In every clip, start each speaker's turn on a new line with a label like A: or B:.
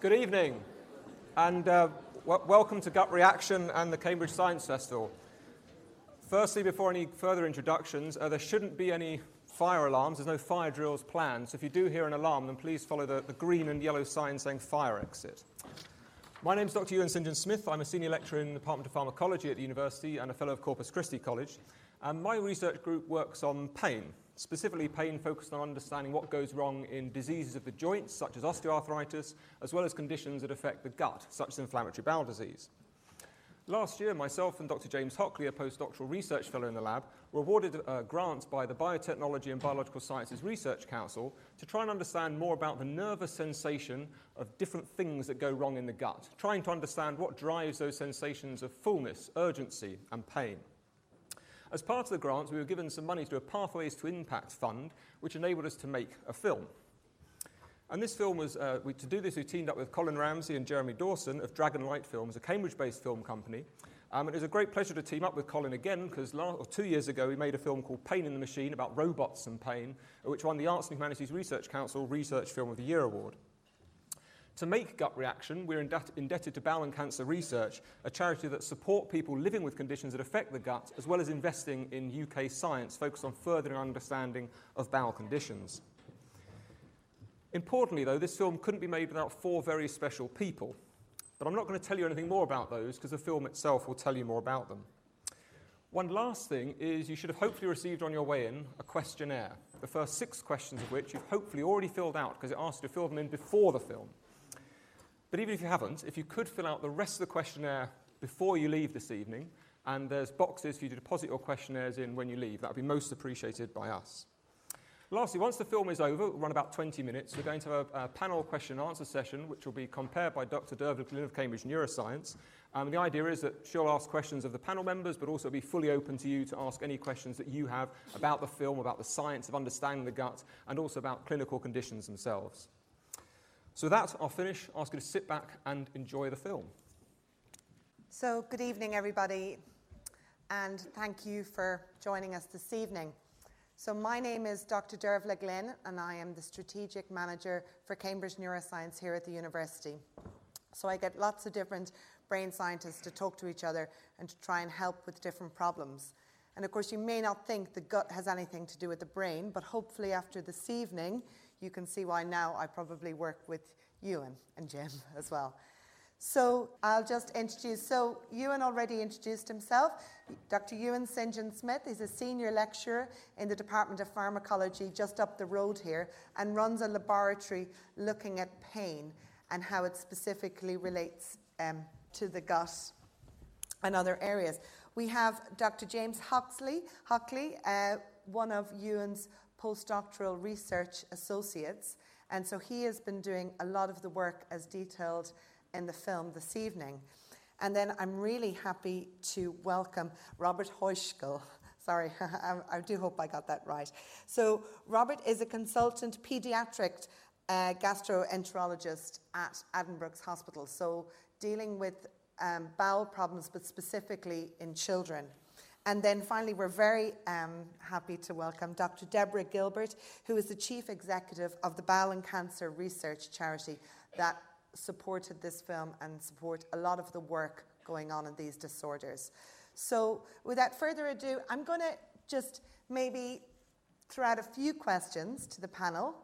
A: Good evening, and uh, w- welcome to Gut Reaction and the Cambridge Science Festival. Firstly, before any further introductions, uh, there shouldn't be any fire alarms. There's no fire drills planned. So if you do hear an alarm, then please follow the, the green and yellow sign saying fire exit. My name is Dr. Ewan St. John Smith. I'm a senior lecturer in the Department of Pharmacology at the university and a fellow of Corpus Christi College. And my research group works on pain, specifically pain focused on understanding what goes wrong in diseases of the joints, such as osteoarthritis, as well as conditions that affect the gut, such as inflammatory bowel disease. Last year, myself and Dr. James Hockley, a postdoctoral research fellow in the lab, were awarded uh, grants by the Biotechnology and Biological Sciences Research Council to try and understand more about the nervous sensation of different things that go wrong in the gut, trying to understand what drives those sensations of fullness, urgency, and pain. As part of the grants, we were given some money through a Pathways to Impact fund, which enabled us to make a film. And this film was, uh, we, to do this, we teamed up with Colin Ramsey and Jeremy Dawson of Dragon Light Films, a Cambridge based film company. Um, it was a great pleasure to team up with Colin again because two years ago we made a film called Pain in the Machine about robots and pain, which won the Arts and Humanities Research Council Research Film of the Year award. To make gut reaction, we're indebted to Bowel and Cancer Research, a charity that support people living with conditions that affect the gut, as well as investing in UK science focused on furthering understanding of bowel conditions. Importantly, though, this film couldn't be made without four very special people. But I'm not going to tell you anything more about those because the film itself will tell you more about them. One last thing is you should have hopefully received on your way in a questionnaire, the first six questions of which you've hopefully already filled out because it asked you to fill them in before the film. But even if you haven't, if you could fill out the rest of the questionnaire before you leave this evening, and there's boxes for you to deposit your questionnaires in when you leave, that would be most appreciated by us. Lastly, once the film is over, we'll run about 20 minutes, we're going to have a, a panel question and answer session, which will be compered by Dr. Glynn of Cambridge Neuroscience. Um, the idea is that she'll ask questions of the panel members, but also be fully open to you to ask any questions that you have about the film, about the science of understanding the gut, and also about clinical conditions themselves. So with that, I'll finish. I'll Ask you to sit back and enjoy the film.
B: So, good evening, everybody, and thank you for joining us this evening. So, my name is Dr. Dervila Glynn, and I am the Strategic Manager for Cambridge Neuroscience here at the university. So, I get lots of different brain scientists to talk to each other and to try and help with different problems. And of course, you may not think the gut has anything to do with the brain, but hopefully, after this evening, you can see why now I probably work with Ewan and Jim as well. So I'll just introduce. So Ewan already introduced himself. Dr. Ewan St. John Smith is a senior lecturer in the Department of Pharmacology just up the road here and runs a laboratory looking at pain and how it specifically relates um, to the gut and other areas. We have Dr. James Huxley, Hockley, uh, one of Ewan's postdoctoral research associates. And so he has been doing a lot of the work as detailed in the film this evening. And then I'm really happy to welcome Robert Heuschkel. Sorry, I do hope I got that right. So, Robert is a consultant pediatric uh, gastroenterologist at Addenbrooke's Hospital, so dealing with um, bowel problems, but specifically in children. And then finally, we're very um, happy to welcome Dr. Deborah Gilbert, who is the Chief Executive of the Bowel and Cancer Research Charity that supported this film and support a lot of the work going on in these disorders. So, without further ado, I'm going to just maybe throw out a few questions to the panel,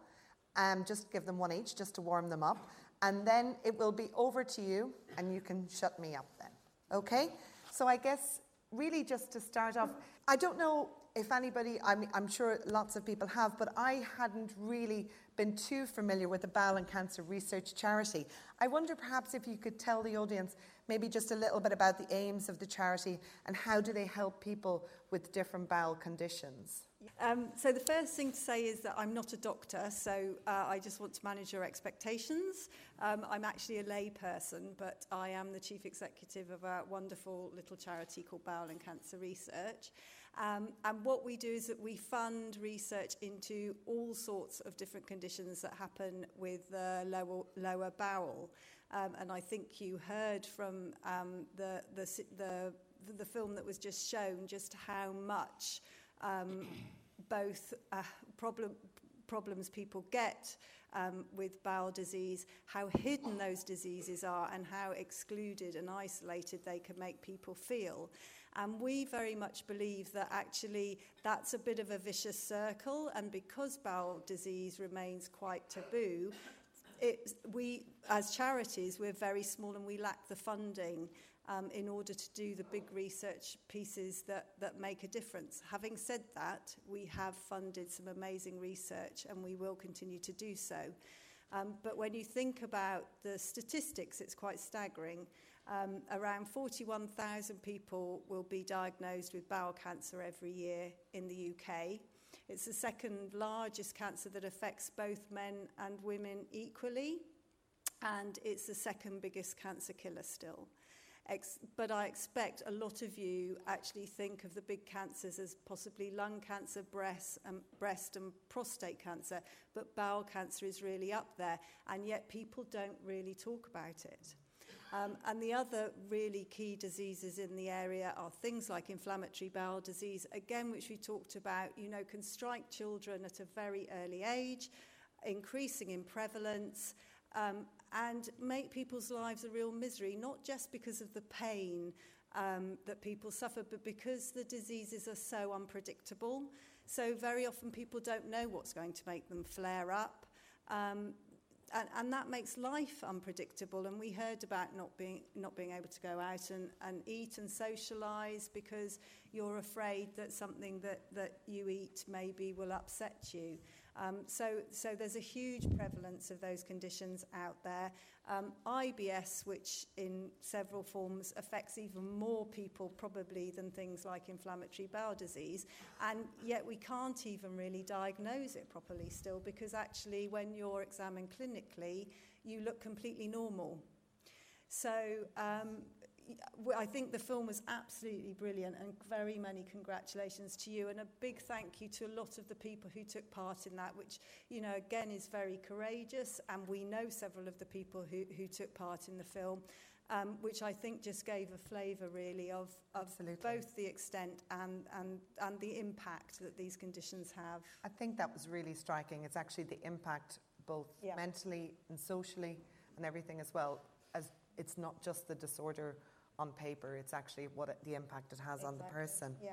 B: um, just give them one each, just to warm them up, and then it will be over to you, and you can shut me up then. Okay? So, I guess really just to start off, I don't know if anybody, I'm, I'm, sure lots of people have, but I hadn't really been too familiar with the Bowel and Cancer Research Charity. I wonder perhaps if you could tell the audience maybe just a little bit about the aims of the charity and how do they help people with different bowel conditions.
C: Um, so the first thing to say is that I'm not a doctor, so uh, I just want to manage your expectations. Um, I'm actually a lay person, but I am the chief executive of a wonderful little charity called Bowel and Cancer Research. Um, and what we do is that we fund research into all sorts of different conditions that happen with the lower, lower bowel. Um, and I think you heard from um, the, the, the, the film that was just shown just how much um, both uh, problem problems people get um, with bowel disease, how hidden those diseases are, and how excluded and isolated they can make people feel. And we very much believe that actually that's a bit of a vicious circle, and because bowel disease remains quite taboo, it, we, as charities, we're very small and we lack the funding um, in order to do the big research pieces that, that make a difference. Having said that, we have funded some amazing research and we will continue to do so. Um, but when you think about the statistics, it's quite staggering. Um, around 41,000 people will be diagnosed with bowel cancer every year in the UK. It's the second largest cancer that affects both men and women equally, and it's the second biggest cancer killer still. Ex- but I expect a lot of you actually think of the big cancers as possibly lung cancer, breast, and, breast and prostate cancer, but bowel cancer is really up there, and yet people don't really talk about it. Um, and the other really key diseases in the area are things like inflammatory bowel disease, again, which we talked about, you know, can strike children at a very early age, increasing in prevalence, um, and make people's lives a real misery, not just because of the pain um, that people suffer, but because the diseases are so unpredictable. So very often people don't know what's going to make them flare up. Um, and, and that makes life unpredictable. And we heard about not being, not being able to go out and, and eat and socialise because you're afraid that something that, that you eat maybe will upset you. Um, so, so there's a huge prevalence of those conditions out there. Um, IBS, which in several forms affects even more people probably than things like inflammatory bowel disease, and yet we can't even really diagnose it properly still because actually when you're examined clinically, you look completely normal. So um, I think the film was absolutely brilliant and very many congratulations to you and a big thank you to a lot of the people who took part in that which you know again is very courageous and we know several of the people who, who took part in the film um, which I think just gave a flavour really of, of both the extent and, and, and the impact that these conditions have.
B: I think that was really striking. It's actually the impact both yeah. mentally and socially and everything as well as it's not just the disorder on paper. It's actually what it, the impact it has exactly. on the person.
C: Yeah.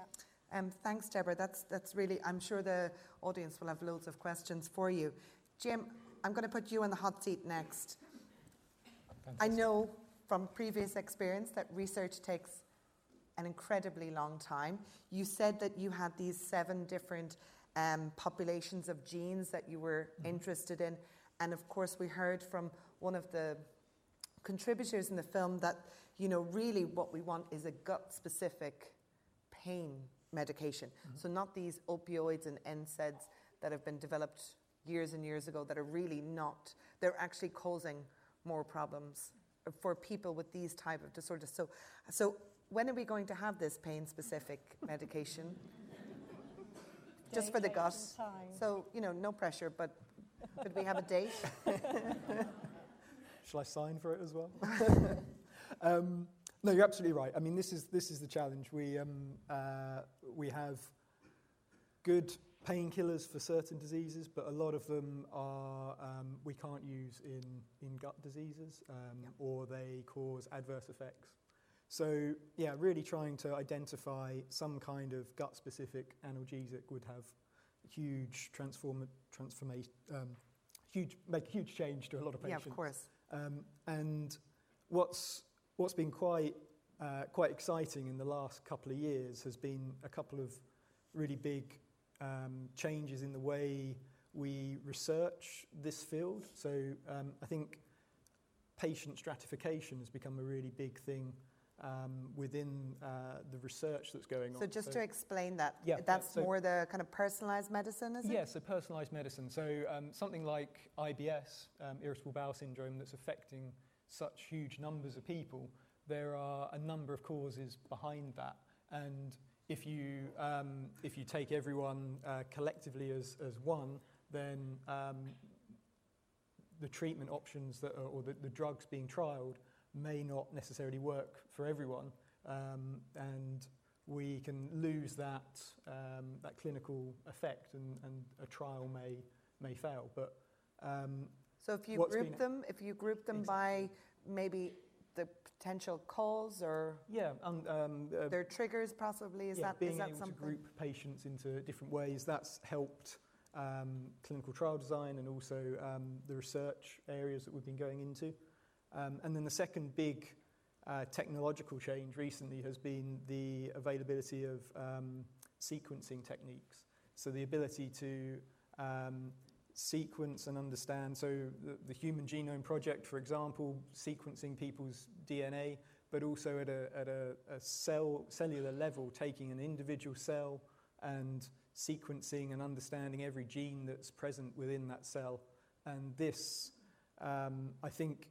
B: Um, thanks, Deborah. That's, that's really, I'm sure the audience will have loads of questions for you. Jim, I'm going to put you in the hot seat next. Fantastic. I know from previous experience that research takes an incredibly long time. You said that you had these seven different um, populations of genes that you were mm-hmm. interested in. And of course, we heard from one of the contributors in the film that you know, really what we want is a gut specific pain medication. Mm-hmm. So, not these opioids and NSAIDs that have been developed years and years ago that are really not, they're actually causing more problems for people with these type of disorders. So, so when are we going to have this pain specific medication? Just for the gut. So, you know, no pressure, but could we have a date?
D: Shall I sign for it as well? Um, no, you're absolutely right. I mean, this is this is the challenge. We um, uh, we have good painkillers for certain diseases, but a lot of them are um, we can't use in in gut diseases, um, yep. or they cause adverse effects. So yeah, really trying to identify some kind of gut-specific analgesic would have huge transform transformation, um, huge make a huge change to a lot of patients.
B: Yeah, of course.
D: Um, and what's What's been quite, uh, quite exciting in the last couple of years has been a couple of really big um, changes in the way we research this field. So um, I think patient stratification has become a really big thing um, within uh, the research that's going
B: on.
D: So
B: just so, to explain that, yeah, that's so, more the kind of personalised medicine, is
D: it?
B: Yeah,
D: so personalised medicine. So um, something like IBS, um, irritable bowel syndrome, that's affecting such huge numbers of people, there are a number of causes behind that. And if you, um, if you take everyone uh, collectively as, as one, then um, the treatment options that are, or the, the drugs being trialed may not necessarily work for everyone. Um, and we can lose that, um, that clinical effect, and, and a trial may may fail. But um,
B: So if you
D: What's
B: group
D: been-
B: them, if you group them by maybe the potential cause or
D: yeah, um, um, uh,
B: their triggers, possibly, is
D: yeah,
B: that
D: being
B: is that
D: able
B: something?
D: to group patients into different ways, that's helped um, clinical trial design and also um, the research areas that we've been going into. Um, and then the second big uh, technological change recently has been the availability of um, sequencing techniques. So the ability to um, sequence and understand. So the, the Human Genome Project, for example, sequencing people's DNA, but also at a, at a, a cell, cellular level, taking an individual cell and sequencing and understanding every gene that's present within that cell. And this, um, I think,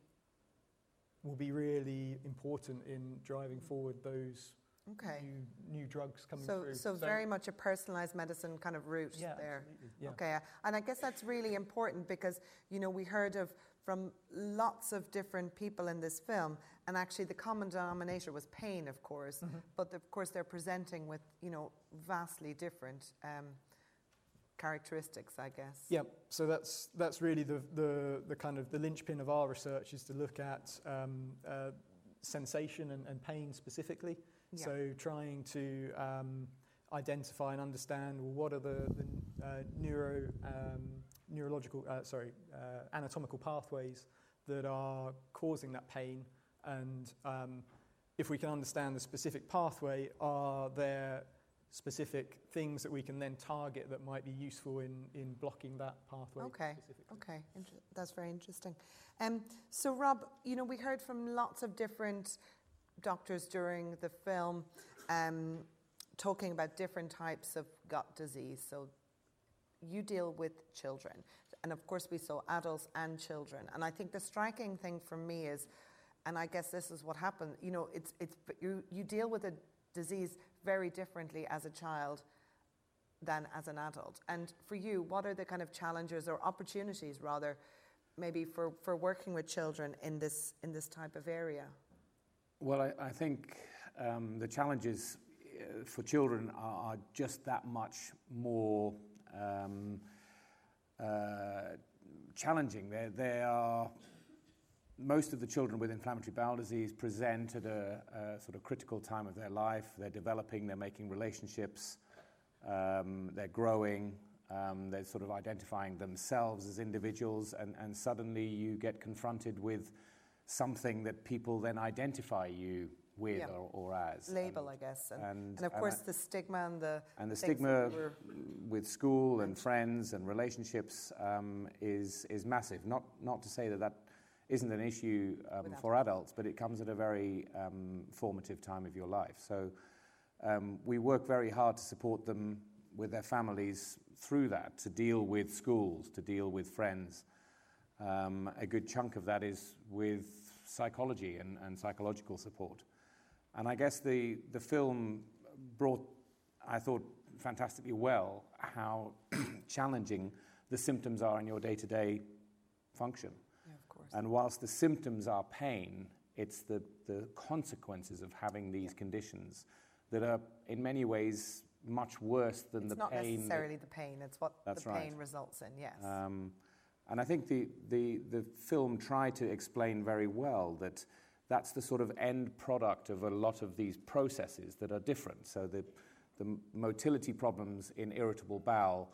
D: will be really important in driving forward those
B: Okay.
D: new, new drugs coming
B: So,
D: through.
B: so so very much a personalised medicine kind of route
D: yeah,
B: there.
D: absolutely, yeah.
B: Okay, and I guess that's really important because you know we heard of from lots of different people in this film, and actually the common denominator was pain, of course.
D: Mm-hmm.
B: But of course they're presenting with you know vastly different um, characteristics, I guess.
D: Yeah, so that's that's really the, the the kind of the linchpin of our research is to look at um, uh, sensation and, and pain specifically.
B: Yeah.
D: So trying to um, identify and understand well, what are the, the uh, neuro um, neurological uh, sorry uh, anatomical pathways that are causing that pain, and um, if we can understand the specific pathway, are there specific things that we can then target that might be useful in, in blocking that pathway
B: Okay.
D: specifically.
B: Okay, inter- that's very interesting. Um, so, Rob, you know, we heard from lots of different doctors during the film um, talking about different types of gut disease. So, you deal with children, and of course, we saw adults and children. And I think the striking thing for me is, and I guess this is what happened. You know, it's it's you you deal with a disease very differently as a child than as an adult. And for you, what are the kind of challenges or opportunities, rather, maybe for, for working with children in this in this type of area?
E: Well, I, I think um, the challenges uh, for children are, are just that much more um, uh, challenging. They, they are most of the children with inflammatory bowel disease present at a, a sort of critical time of their life. They're developing, they're making relationships, um, they're growing, um, they're sort of identifying themselves as individuals, and, and suddenly you get confronted with something that people then identify you with
B: Yeah.
E: or, or as.
B: Label,
E: And-
B: I guess. And,
E: and-
B: and of course, the stigma and the.
E: and the stigma with school and friends and relationships um, is, is massive. Not, not to say that that isn't an issue um, for adults, but it comes at a very um, formative time of your life. So um, we work very hard to support them with their families through that, to deal with schools, to deal with friends. Um, a good chunk of that is with psychology and, and psychological support. And I guess the, the film brought, I thought, fantastically well how challenging the symptoms are in your day to day function.
B: Yeah, of course.
E: And whilst the symptoms are pain, it's the, the consequences of having these conditions that are, in many ways, much worse than
B: it's
E: the
B: not
E: pain. that-
B: necessarily the pain, it's what the
E: right.
B: pain results in, yes.
E: um, and I think the, the, the film tried to explain very well that that's the sort of end product of a lot of these processes that are different. So the, the motility problems in irritable bowel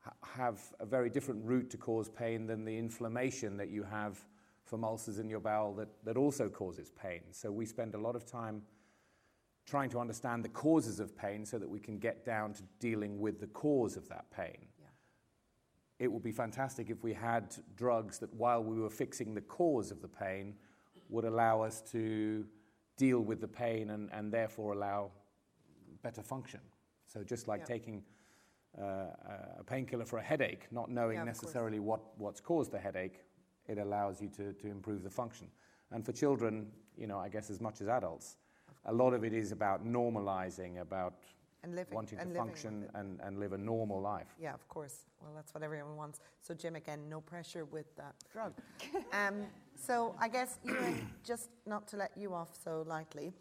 E: ha- have a very different route to cause pain than the inflammation that you have from ulcers in your bowel that, that also causes pain. So we spend a lot of time trying to understand the causes of pain so that we can get down to dealing with the cause of that pain. It would be fantastic if we had drugs that, while we were fixing the cause of the pain, would allow us to deal with the pain and, and therefore allow better function. So, just like
B: Yeah.
E: taking uh, a painkiller for a headache, not knowing
B: Yeah, course.
E: necessarily what, what's caused the headache, it allows you to, to improve the function. And for children, you know, I guess as much as adults, a lot of it is about normalizing, about
B: And living,
E: wanting
B: and
E: to
B: living
E: function and, and live a normal life.
B: Yeah, of course. Well, that's what everyone wants. So, Jim, again, no pressure with that drug. um, so, I guess, you know, just not to let you off so lightly,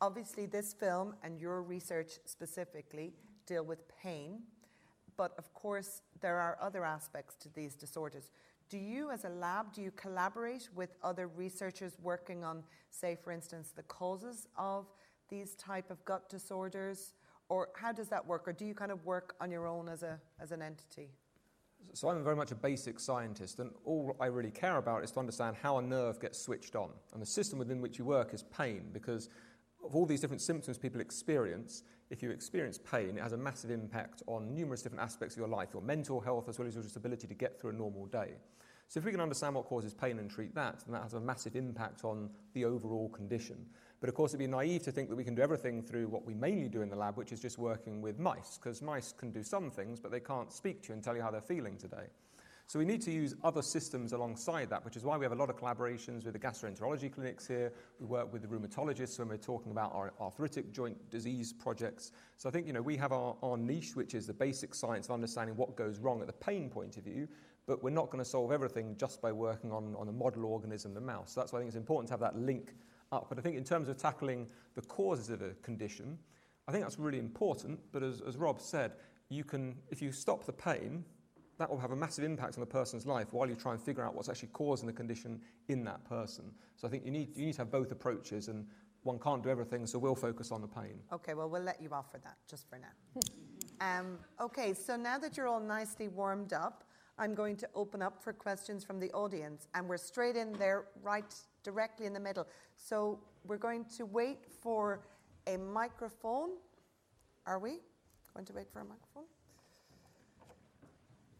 B: obviously, this film and your research specifically deal with pain. But of course, there are other aspects to these disorders. Do you, as a lab, do you collaborate with other researchers working on, say, for instance, the causes of these type of gut disorders? Or how does that work? Or do you kind of work on your own as, a, as an entity?
A: So I'm very much a basic scientist, and all I really care about is to understand how a nerve gets switched on. And the system within which you work is pain, because of all these different symptoms people experience, if you experience pain, it has a massive impact on numerous different aspects of your life, your mental health, as well as your just ability to get through a normal day. So if we can understand what causes pain and treat that, then that has a massive impact on the overall condition. But of course, it'd be naive to think that we can do everything through what we mainly do in the lab, which is just working with mice, because mice can do some things, but they can't speak to you and tell you how they're feeling today. So we need to use other systems alongside that, which is why we have a lot of collaborations with the gastroenterology clinics here. We work with the rheumatologists when we're talking about our arthritic joint disease projects. So I think, you know, we have our, our niche, which is the basic science of understanding what goes wrong at the pain point of view, but we're not going to solve everything just by working on, on a model organism, the mouse. So that's why I think it's important to have that link up. But I think in terms of tackling the causes of a condition, I think that's really important. But as, as Rob said, you can, if you stop the pain, that will have a massive impact on the person's life while you try and figure out what's actually causing the condition in that person. So I think you need, you need to have both approaches, and one can't do everything, so we'll focus on the pain.
B: Okay, well, we'll let you off for that just for now. um, okay, so now that you're all nicely warmed up, I'm going to open up for questions from the audience, and we're straight in there, right directly in the middle. So we're going to wait for a microphone. Are we going to wait for a microphone?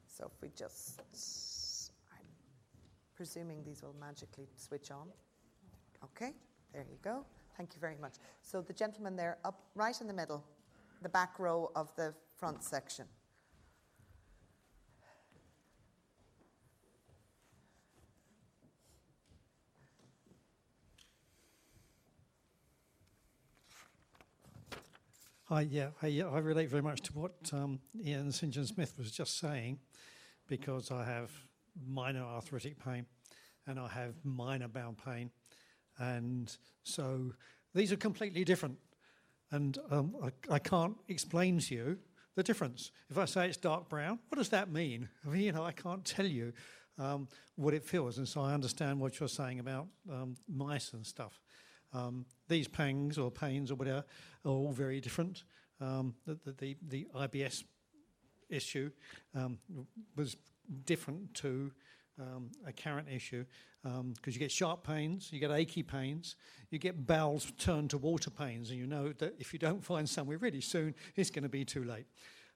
B: So if we just, I'm presuming these will magically switch on. Okay, there you go. Thank you very much. So the gentleman there, up right in the middle, the back row of the front section.
F: Yeah, I, I relate very much to what um, Ewan St. John Smith was just saying because I have minor arthritic pain and I have minor bowel pain. And so these are completely different. And um, I, I, can't explain to you the difference. If I say it's dark brown, what does that mean? I mean, you know, I can't tell you um, what it feels. And so I understand what you're saying about um, mice and stuff. Um, these pangs or pains or whatever are all very different. Um, the, the, the, IBS issue um, was different to um, a current issue because um, you get sharp pains, you get achy pains, you get bowels turned to water pains, and you know that if you don't find somewhere really soon, it's going to be too late.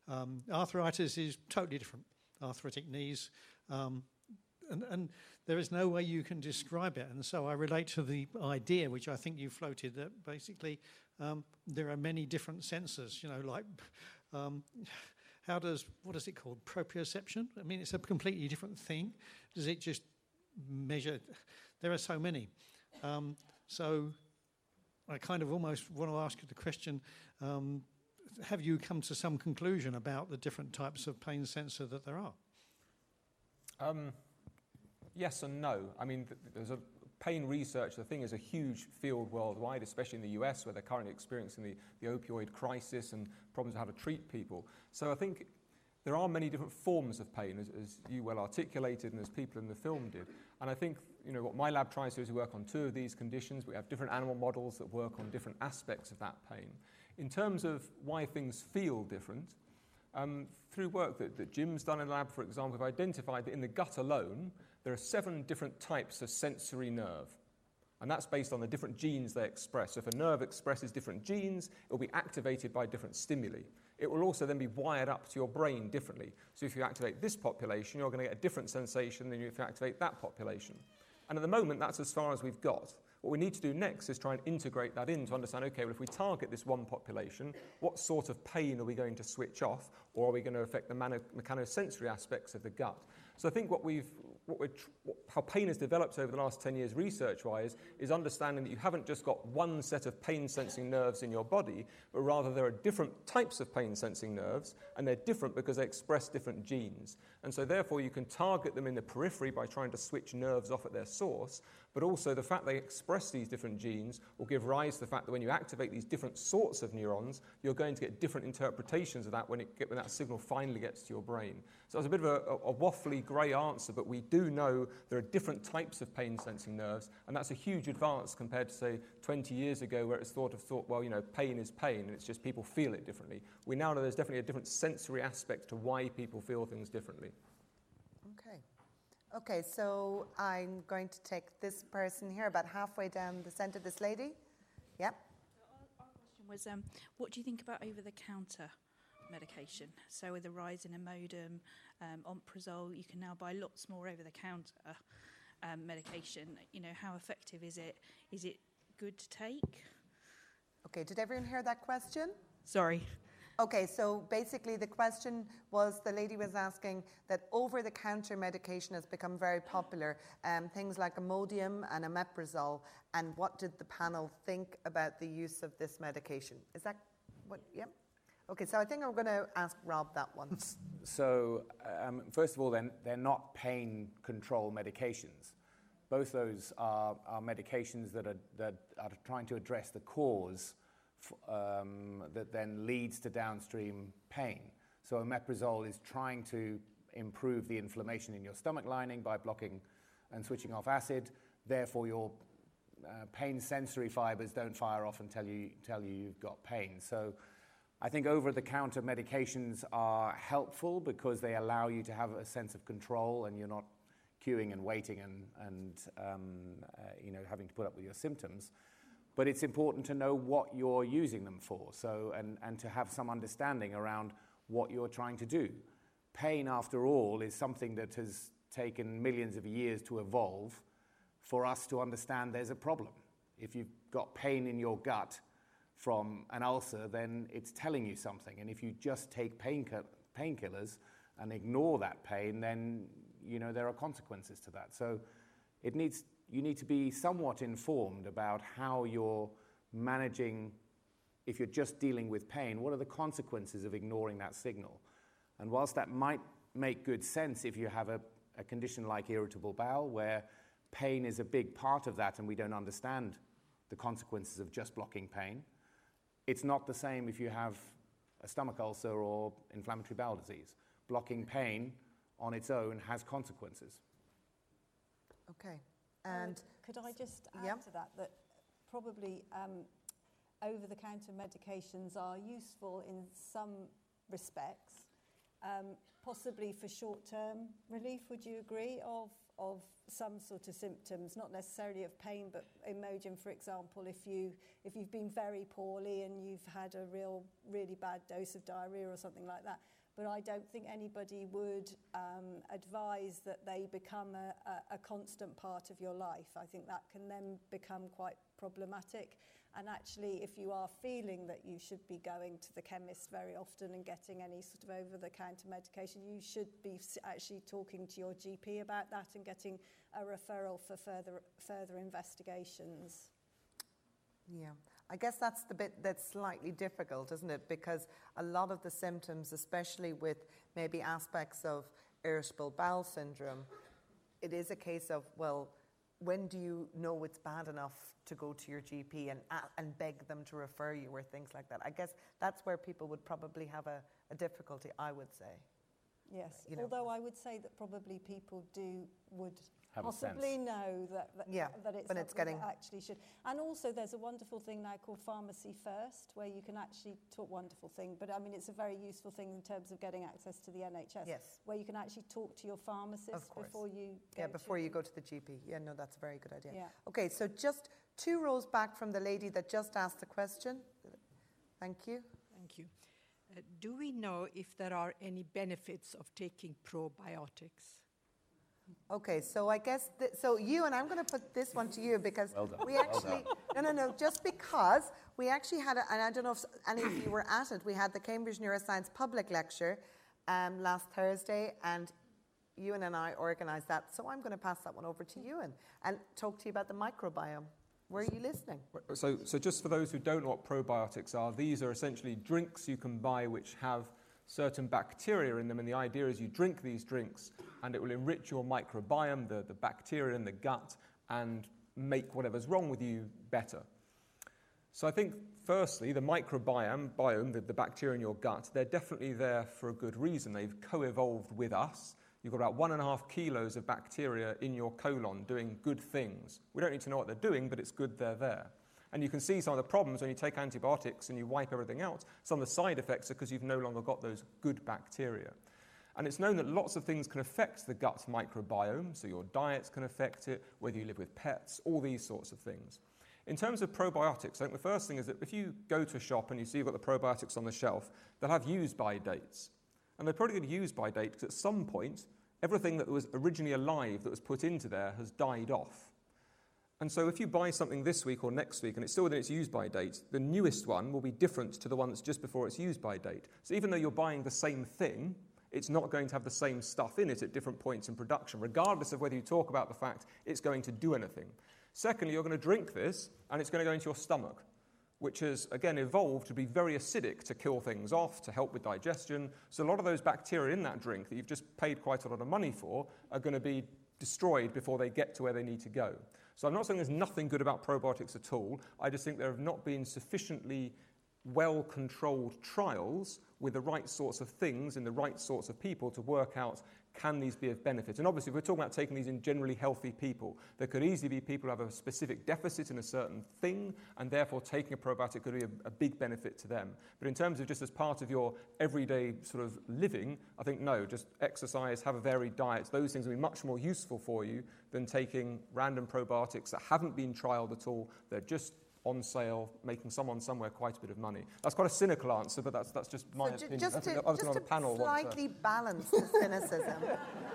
F: Um, arthritis is totally different. Arthritic knees, and, and, there is no way you can describe it. And so I relate to the idea, which I think you floated, that basically um, there are many different sensors. You know, like um, how does what is it called proprioception? I mean, it's a completely different thing. Does it just measure? There are so many. Um, so I kind of almost want to ask you the question. Um, have you come to some conclusion about the different types of pain sensor that there are?
A: Yes and no. I mean, there's a pain research, the thing is a huge field worldwide, especially in the US, where they're currently experiencing the, the opioid crisis and problems of how to treat people. So I think there are many different forms of pain, as, as, you well articulated and as people in the film did. And I think you know, what my lab tries to do is work on two of these conditions. We have different animal models that work on different aspects of that pain. In terms of why things feel different, um, through work that, that Jim's done in the lab, for example, we've identified that in the gut alone, there are seven different types of sensory nerve. And that's based on the different genes they express. So if a nerve expresses different genes, it will be activated by different stimuli. It will also then be wired up to your brain differently. So if you activate this population, you're going to get a different sensation than if you activate that population. And at the moment, that's as far as we've got. What we need to do next is try and integrate that in to understand okay, well, if we target this one population, what sort of pain are we going to switch off, or are we going to affect the mechanosensory aspects of the gut? So I think what we've how pain has developed over the last 10 years research-wise is understanding that you haven't just got one set of pain-sensing nerves in your body, but rather there are different types of pain-sensing nerves, and they're different because they express different genes. And so therefore you can target them in the periphery by trying to switch nerves off at their source, but also the fact they express these different genes will give rise to the fact that when you activate these different sorts of neurons, you're going to get different interpretations of that when, it get, when that signal finally gets to your brain. So it's a bit of a, a, waffly grey answer, but we do know there are different types of pain sensing nerves, and that's a huge advance compared to, say, 20 years ago where it's thought of thought, well, you know, pain is pain, and it's just people feel it differently. We now know there's definitely a different sensory aspect to why people feel things differently.
B: Okay. Okay, so I'm going to take this person here, about halfway down the centre, this lady. Yep.
G: Our, our question was, um, what do you think about over-the-counter medication? So with the rise in Imodium, um, Omeprazole, you can now buy lots more over-the-counter um, medication. You know, how effective is it? Is it good to take?
B: Okay, did everyone hear that question?
G: Sorry.
B: Okay, so basically the question was the lady was asking that over the counter medication has become very popular, um, things like Imodium and omeprazole, and what did the panel think about the use of this medication? Is that what, yep? Okay, so I think I'm going to ask Rob that one.
E: So, um, first of all, then, they're not pain control medications. Both those are, are medications that are, that are trying to address the cause um, that then leads to downstream pain. So, omeprazole is trying to improve the inflammation in your stomach lining by blocking and switching off acid. Therefore, your uh, pain sensory fibers don't fire off and tell you, tell you you've got pain. So, I think over the counter medications are helpful because they allow you to have a sense of control and you're not queuing and waiting and, and um, uh, you know, having to put up with your symptoms. But it's important to know what you're using them for so, and, and to have some understanding around what you're trying to do. Pain, after all, is something that has taken millions of years to evolve for us to understand there's a problem. If you've got pain in your gut, from an ulcer, then it's telling you something. And if you just take painkillers and ignore that pain, then you know there are consequences to that. So it needs you need to be somewhat informed about how you're managing if you're just dealing with pain, what are the consequences of ignoring that signal? And whilst that might make good sense if you have a, a condition like irritable bowel, where pain is a big part of that and we don't understand the consequences of just blocking pain, it's not the same if you have a stomach ulcer or inflammatory bowel disease. Blocking pain on its own has consequences.
B: Okay. And
C: could I just add
B: yeah.
C: to that that probably um, over-the-counter medications are useful in some respects, um, possibly for short-term relief. Would you agree of of some sort of symptoms, not necessarily of pain, but Imodium, for example, if, you, if you've been very poorly and you've had a real, really bad dose of diarrhea or something like that. But I don't think anybody would um, advise that they become a, a, a constant part of your life. I think that can then become quite problematic. And actually, if you are feeling that you should be going to the chemist very often and getting any sort of over the counter medication, you should be actually talking to your GP about that and getting a referral for further, further investigations.
B: Yeah, I guess that's the bit that's slightly difficult, isn't it? Because a lot of the symptoms, especially with maybe aspects of irritable bowel syndrome, it is a case of, well, when do you know it's bad enough to go to your GP and, uh, and beg them to refer you or things like that? I guess that's where people would probably have a, a difficulty, I would say.
C: Yes, you know. although uh, I would say that probably people do would
E: have
C: possibly know that, that,
B: yeah,
C: that it's,
B: it's getting
C: actually should. And also there's a wonderful thing now called Pharmacy First where you can actually talk wonderful thing, but I mean it's a very useful thing in terms of getting access to the NHS.
B: Yes.
C: Where you can actually talk to your pharmacist before you
B: Yeah, before you go to the GP. Yeah, no, that's a very good idea.
C: Yeah.
B: Okay, so just two rows back from the lady that just asked the question. Thank you.
H: Thank you. Uh, do we know if there are any benefits of taking probiotics?
B: Okay, so I guess, th- so you, and I'm going to put this one to you because
E: well done,
B: we actually,
E: well
B: no, no, no, just because we actually had, a, and I don't know if any of you were at it, we had the Cambridge Neuroscience public lecture um, last Thursday, and Ewan and I organised that, so I'm going to pass that one over to Ewan and talk to you about the microbiome. Where are you listening?
A: So, so just for those who don't know what probiotics are, these are essentially drinks you can buy which have certain bacteria in them, and the idea is you drink these drinks and it will enrich your microbiome, the, the bacteria in the gut, and make whatever's wrong with you better. So I think, firstly, the microbiome, biome, the, the bacteria in your gut, they're definitely there for a good reason. They've co-evolved with us. You've got about one and a half kilos of bacteria in your colon doing good things. We don't need to know what they're doing, but it's good they're there. And you can see some of the problems when you take antibiotics and you wipe everything out. Some of the side effects are because you've no longer got those good bacteria. And it's known that lots of things can affect the gut microbiome, so your diets can affect it, whether you live with pets, all these sorts of things. In terms of probiotics, I think the first thing is that if you go to a shop and you see you've got the probiotics on the shelf, they'll have use by dates. And they're probably going to use by date because at some point, everything that was originally alive that was put into there has died off. And so if you buy something this week or next week and it's still within its use by date, the newest one will be different to the one that's just before its use by date. So even though you're buying the same thing, it's not going to have the same stuff in it at different points in production, regardless of whether you talk about the fact it's going to do anything. Secondly, you're going to drink this and it's going to go into your stomach, which has, again, evolved to be very acidic to kill things off, to help with digestion. So a lot of those bacteria in that drink that you've just paid quite a lot of money for are going to be destroyed before they get to where they need to go. So I'm not saying there's nothing good about probiotics at all. I just think there have not been sufficiently well controlled trials with the right sorts of things in the right sorts of people to work out can these be of benefit? And obviously, if we're talking about taking these in generally healthy people, there could easily be people who have a specific deficit in a certain thing, and therefore taking a probiotic could be a, a big benefit to them. But in terms of just as part of your everyday sort of living, I think no, just exercise, have a varied diet. Those things will be much more useful for you than taking random probiotics that haven't been trialed at all. They're just on sale, making someone somewhere quite a bit of money. That's quite a cynical answer, but that's, that's just my
B: So
A: opinion.
B: just to, just
A: on
B: to
A: panel to-
B: slightly balance the cynicism,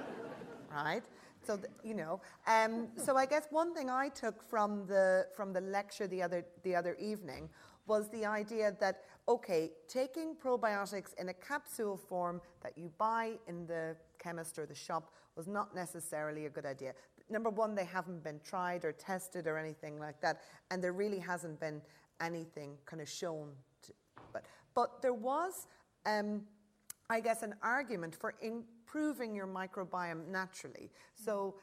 B: right? So th- you know, um, so I guess one thing I took from the from the lecture the other the other evening was the idea that okay, taking probiotics in a capsule form that you buy in the chemist or the shop was not necessarily a good idea. Number one, they haven't been tried or tested or anything like that, and there really hasn't been anything kind of shown. To, but but there was. Um, I guess, an argument for improving your microbiome naturally. So,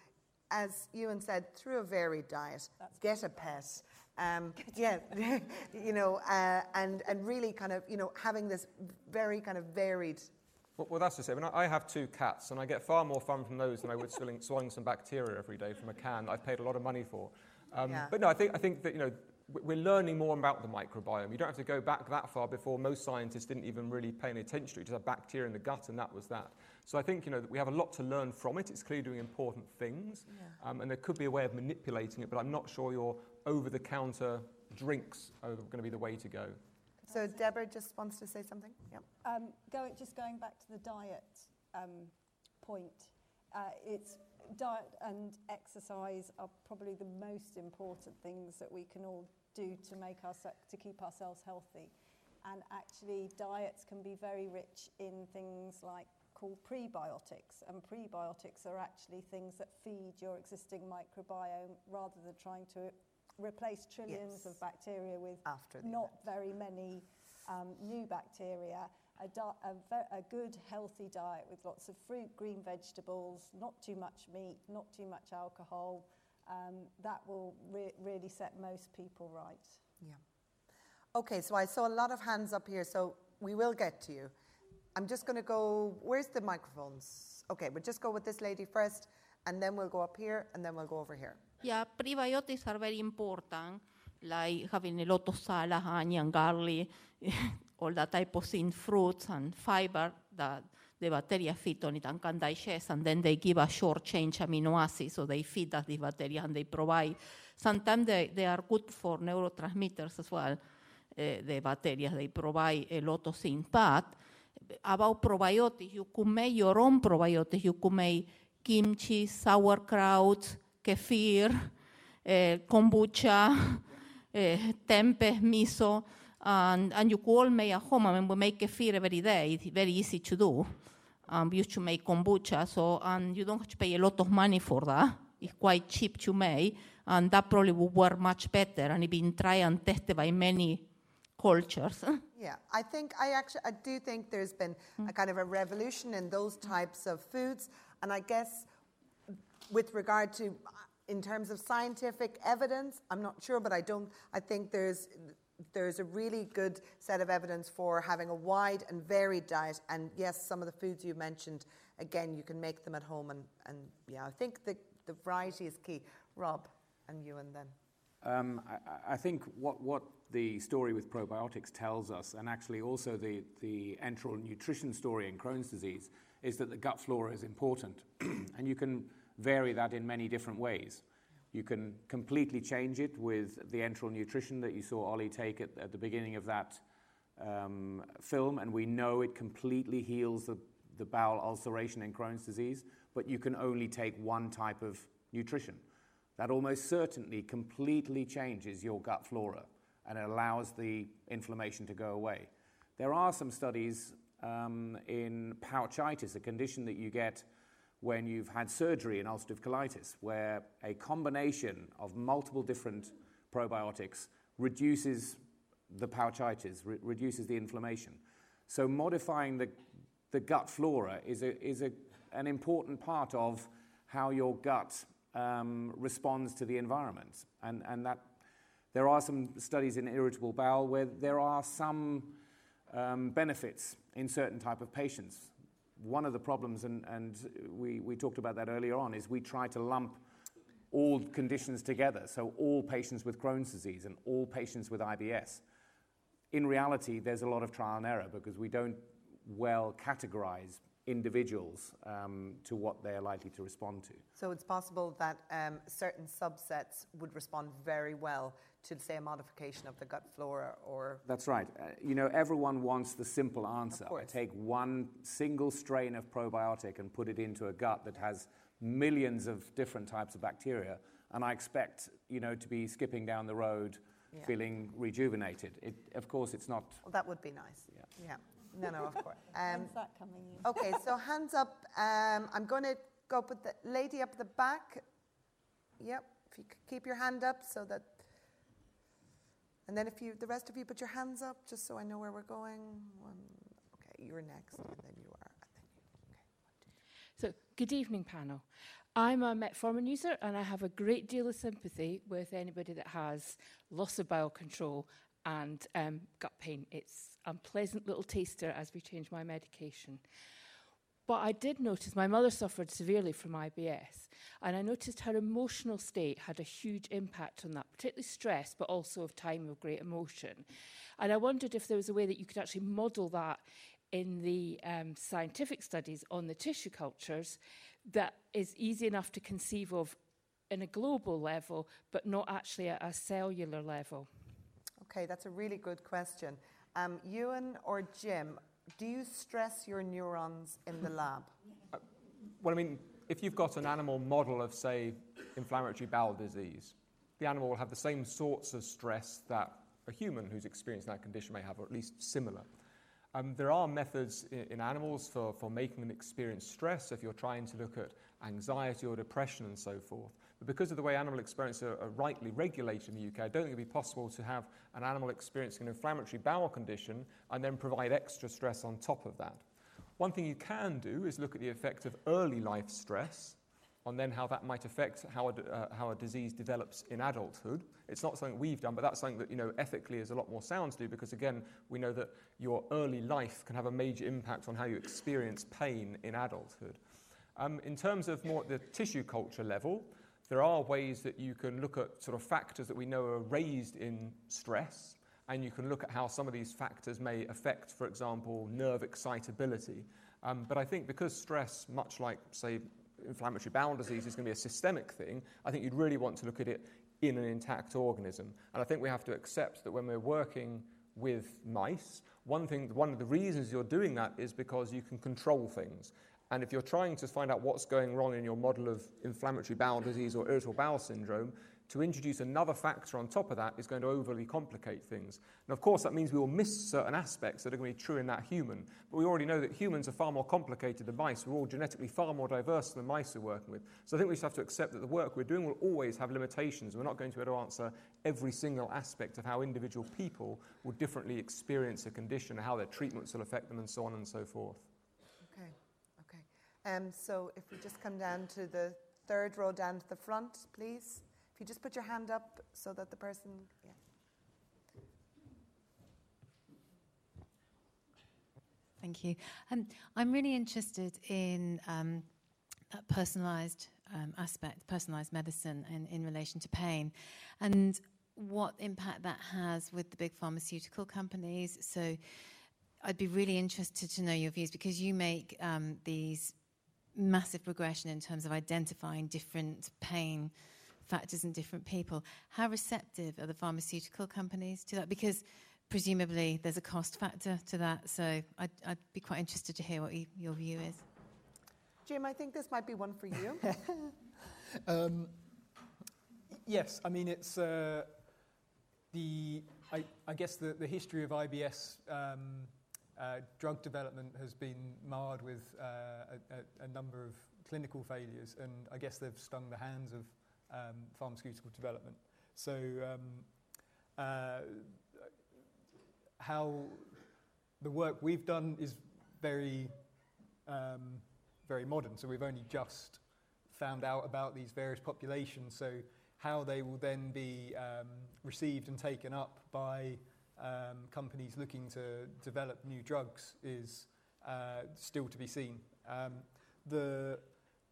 B: as Ewan said, through a varied diet, get a pet. Um, yeah, you know, uh, and and really kind of you know having this very kind of varied.
A: Well, that's just it. I, mean, I have two cats, and I get far more fun from those than I would swilling, swallowing some bacteria every day from a can that I've paid a lot of money for. Um,
B: Yeah.
A: But no, I think, I think that, you know, we're learning more about the microbiome. You don't have to go back that far before most scientists didn't even really pay any attention to it. Just had bacteria in the gut, and that was that. So I think, you know, that we have a lot to learn from it. It's clearly doing important things, um, and there could be a way of manipulating it, but I'm not sure your over-the-counter drinks are going to be the way to go.
B: So Deborah just wants to say something. Yep.
C: Um, going, just going back to the diet um, point, uh, it's diet and exercise are probably the most important things that we can all do to make our to keep ourselves healthy. And actually, diets can be very rich in things like called prebiotics, and prebiotics are actually things that feed your existing microbiome rather than trying to replace trillions
B: Yes.
C: of bacteria with
B: After
C: not very many um, new bacteria. A, di- a, ve- a good healthy diet with lots of fruit, green vegetables, not too much meat, not too much alcohol. Um, that will re- really set most people right.
B: Yeah. Okay, so I saw a lot of hands up here, so we will get to you. I'm just going to go. Where's the microphones? Okay, we'll just go with this lady first, and then we'll go up here, and then we'll go over here.
I: Yeah, prebiotics are very important, like having a lot of salad, onion, garlic, all that type of thing, fruits and fiber that the bacteria feed on it and can digest, and then they give a short chain amino acids, so they feed us the bacteria and they provide. Sometimes they, they are good for neurotransmitters as well, uh, the bacteria, they provide a lot of things. But about probiotics, you could make your own probiotics. You could make kimchi, sauerkraut, kefir, uh, kombucha, uh, tempeh, miso, and, and you could all make at home. I mean, we make kefir every day. It's very easy to do. um, used to make kombucha. So, and you don't have to pay a lot of money for that. It's quite cheap to make, and that probably would work much better. And it's been tried and tested by many cultures.
B: Yeah, I think I actually I do think there's been a kind of a revolution in those types of foods, and I guess with regard to in terms of scientific evidence, I'm not sure, but I don't. I think there's there's a really good set of evidence for having a wide and varied diet, and yes, some of the foods you mentioned, again, you can make them at home, and and yeah, I think the the variety is key. Rob and you and then.
E: Um, I, I, think what, what the story with probiotics tells us, and actually also the, the enteral nutrition story in Crohn's disease, is that the gut flora is important. and you can vary that in many different ways. You can completely change it with the enteral nutrition that you saw Ollie take at, at the beginning of that um, film, and we know it completely heals the, the bowel ulceration in Crohn's disease, but you can only take one type of nutrition. That almost certainly completely changes your gut flora and it allows the inflammation to go away. There are some studies um, in pouchitis, a condition that you get when you've had surgery in ulcerative colitis, where a combination of multiple different probiotics reduces the pouchitis, re- reduces the inflammation. So modifying the, the gut flora is, a, is a, an important part of how your gut um, responds to the environment. And, and that there are some studies in irritable bowel where there are some um, benefits in certain type of patients. One of the problems, and, and we, we talked about that earlier on, is we try to lump all conditions together, so all patients with Crohn's disease and all patients with IBS. In reality, there's a lot of trial and error because we don't well categorize individuals um, to what they're likely to respond to.
B: So it's possible that um, certain subsets would respond very well to, say, a modification of the gut flora or.
E: That's right. Uh, you know, everyone wants the simple answer. I take one single strain of probiotic and put it into a gut that has millions of different types of bacteria, and I expect, you know, to be skipping down the road yeah. feeling rejuvenated. It, of course, it's not.
B: Well, that would be nice. Yeah. yeah. No, no, of course.
C: Um, When's that coming in?
B: Okay, so hands up. Um, I'm going to go up with the lady up the back. Yep, if you could keep your hand up so that. And then if you, the rest of you, put your hands up just so I know where we're going. One, okay, you're next, and then you are. and then you.
J: So, good evening, panel. I'm a metformin user and I have a great deal of sympathy with anybody that has loss of bowel control and um, gut pain. It's a unpleasant little taster as we change my medication. But I did notice my mother suffered severely from IBS, and I noticed her emotional state had a huge impact on that, particularly stress, but also of time of great emotion. And I wondered if there was a way that you could actually model that in the um, scientific studies on the tissue cultures that is easy enough to conceive of in a global level, but not actually at a cellular level.
B: Okay, that's a really good question. Um, Ewan or Jim, do you stress your neurons in the lab? Uh,
A: well, I mean, if you've got an animal model of, say, inflammatory bowel disease, the animal will have the same sorts of stress that a human who's experiencing that condition may have, or at least similar. Um, there are methods in, in, animals for, for making them experience stress if you're trying to look at anxiety or depression and so forth. But because of the way animal experiences are, are rightly regulated in the UK, I don't think it would be possible to have an animal experiencing an inflammatory bowel condition and then provide extra stress on top of that. One thing you can do is look at the effect of early life stress on then how that might affect how a, uh, how a disease develops in adulthood. It's not something we've done, but that's something that you know ethically is a lot more sound to do because again we know that your early life can have a major impact on how you experience pain in adulthood. Um, in terms of more the tissue culture level, there are ways that you can look at sort of factors that we know are raised in stress, and you can look at how some of these factors may affect, for example, nerve excitability. Um, but I think because stress, much like, say, inflammatory bowel disease, is going to be a systemic thing, I think you'd really want to look at it in an intact organism. And I think we have to accept that when we're working with mice, one thing, one of the reasons you're doing that is because you can control things. And if you're trying to find out what's going wrong in your model of inflammatory bowel disease or irritable bowel syndrome, to introduce another factor on top of that is going to overly complicate things. And of course, that means we will miss certain aspects that are going to be true in that human. But we already know that humans are far more complicated than mice. We're all genetically far more diverse than the mice we're working with. So I think we just have to accept that the work we're doing will always have limitations. We're not going to be able to answer every single aspect of how individual people will differently experience a condition, how their treatments will affect them, and so on and so forth.
B: Um, so if we just come down to the third row down to the front, please. If you just put your hand up so that the person, yeah.
K: Thank you. Um, I'm really interested in um, that personalised um, aspect, personalised medicine in, in relation to pain, and what impact that has with the big pharmaceutical companies. So I'd be really interested to know your views because you make um, these massive progression in terms of identifying different pain factors in different people. How receptive are the pharmaceutical companies to that? Because presumably there's a cost factor to that. So I'd, I'd be quite interested to hear what you, your view is.
B: Jim, I think this might be one for you.
D: Um, yes, I mean, it's uh, the, I, I guess the, the history of IBS um, uh, drug development has been marred with uh, a, a, number of clinical failures, and I guess they've stung the hands of um, pharmaceutical development. So, um, uh, how the work we've done is very, um, very modern. So, we've only just found out about these various populations. So, how they will then be um, received and taken up by um, companies looking to develop new drugs is uh, still to be seen. Um, the,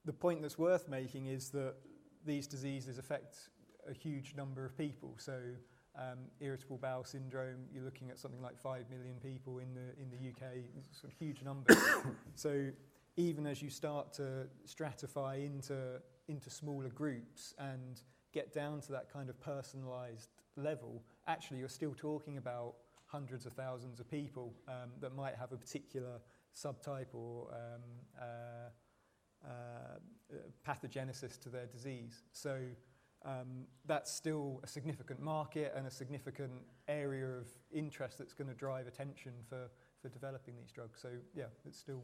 D: the point that's worth making is that these diseases affect a huge number of people. So, um, irritable bowel syndrome, you're looking at something like 5 million people in the, in the UK, it's a huge number. so, even as you start to stratify into, into smaller groups and get down to that kind of personalized level, actually, you're still talking about hundreds of thousands of people um, that might have a particular subtype or um, uh, uh, pathogenesis to their disease. So um, that's still a significant market and a significant area of interest that's going to drive attention for, for developing these drugs. So yeah, it's still.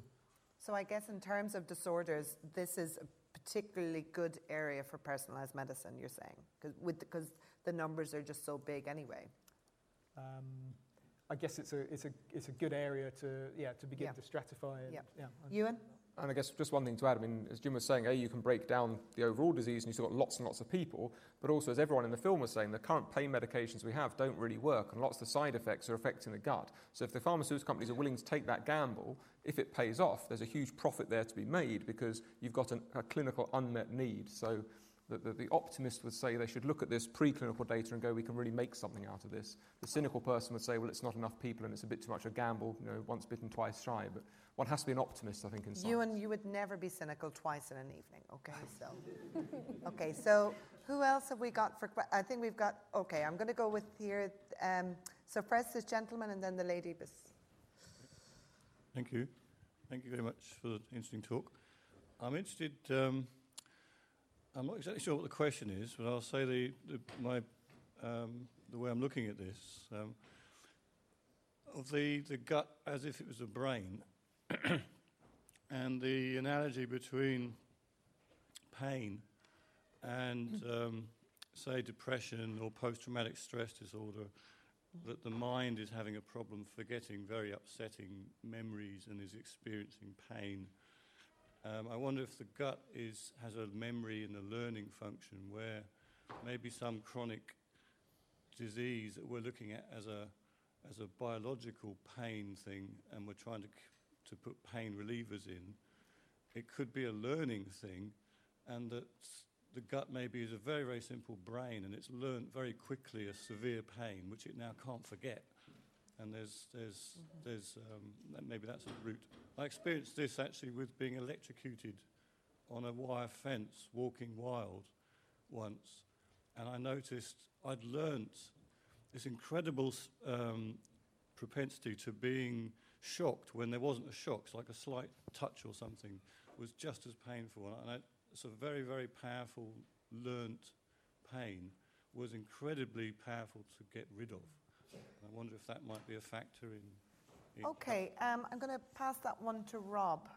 B: So I guess in terms of disorders, this is particularly good area for personalized medicine. You're saying because because the numbers are just so big anyway.
D: Um, I guess it's a it's a it's a good area to yeah to begin to stratify.
B: Yeah. Ewan?
A: And I guess just one thing to add, I mean, as Jim was saying, A, you can break down the overall disease and you've still got lots and lots of people, but also, as everyone in the film was saying, the current pain medications we have don't really work and lots of the side effects are affecting the gut. So if the pharmaceutical companies are willing to take that gamble, if it pays off, there's a huge profit there to be made because you've got an, a clinical unmet need. So the, the, the optimist would say they should look at this preclinical data and go, we can really make something out of this. The cynical person would say, well, it's not enough people and it's a bit too much a gamble, you know, once bitten, twice shy. But one has to be an optimist, I think, in science.
B: Ewan, you would never be cynical twice in an evening. Okay, so. okay, so who else have we got for? que- I think we've got. Okay, I'm going to go with here. Um, so first this gentleman, and then the lady. bes-
L: Thank you. Thank you very much for the interesting talk. I'm interested, um, I'm not exactly sure what the question is, but I'll say the, the, my, um, the way I'm looking at this. Um, of the, the gut as if it was a brain, and the analogy between pain and, um, say, depression or post traumatic stress disorder that the mind is having a problem forgetting very upsetting memories and is experiencing pain. Um, I wonder if the gut is, has a memory and a learning function where maybe some chronic disease that we're looking at as a, as a biological pain thing and we're trying to, to put pain relievers in, it could be a learning thing and that the gut maybe is a very, very simple brain and it's learnt very quickly a severe pain, which it now can't forget. And there's, there's, there's um, that- maybe that's a route. I experienced this actually with being electrocuted on a wire fence, walking wild once. And I noticed I'd learnt this incredible um, propensity to being shocked when there wasn't a shock, it's like a slight touch or something. was just as painful. And I, it's a very, very powerful learnt pain was incredibly powerful to get rid of. I wonder if that might be a factor in. in
B: Okay, um, I'm going to pass that one to Rob,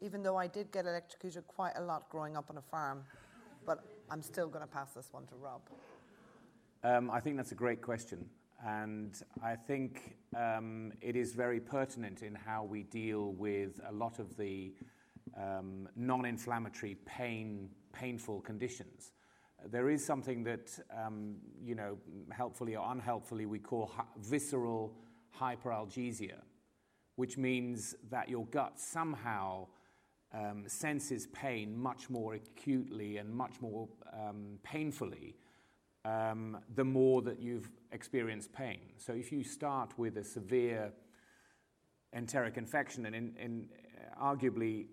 B: even though I did get electrocuted quite a lot growing up on a farm. But I'm still going to pass this one to Rob.
E: Um, I think that's a great question. And I think um, it is very pertinent in how we deal with a lot of the um, non inflammatory pain, painful conditions. There is something that, um, you know, helpfully or unhelpfully, we call visceral hyperalgesia, which means that your gut somehow um, senses pain much more acutely and much more um, painfully um, the more that you've experienced pain. So if you start with a severe enteric infection, and in, in, arguably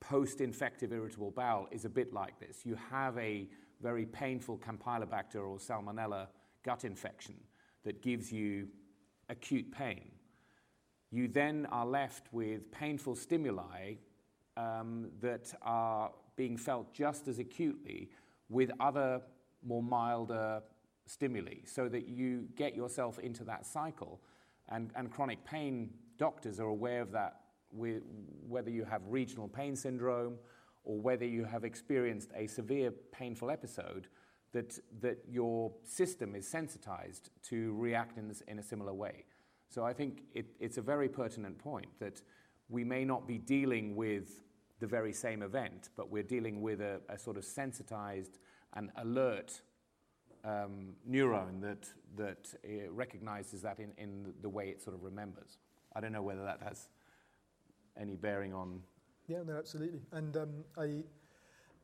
E: post-infective irritable bowel is a bit like this. You have a very painful Campylobacter or Salmonella gut infection that gives you acute pain. You then are left with painful stimuli um, that are being felt just as acutely with other more milder stimuli so that you get yourself into that cycle. And, and chronic pain doctors are aware of that, whether you have regional pain syndrome or whether you have experienced a severe painful episode, that, that your system is sensitized to react in, this, in a similar way. So I think it, it's a very pertinent point that we may not be dealing with the very same event, but we're dealing with a, a sort of sensitized and alert um, neuron that, that recognizes that in, in the way it sort of remembers. I don't know whether that has any bearing on.
D: Yeah, no, absolutely. And um, I,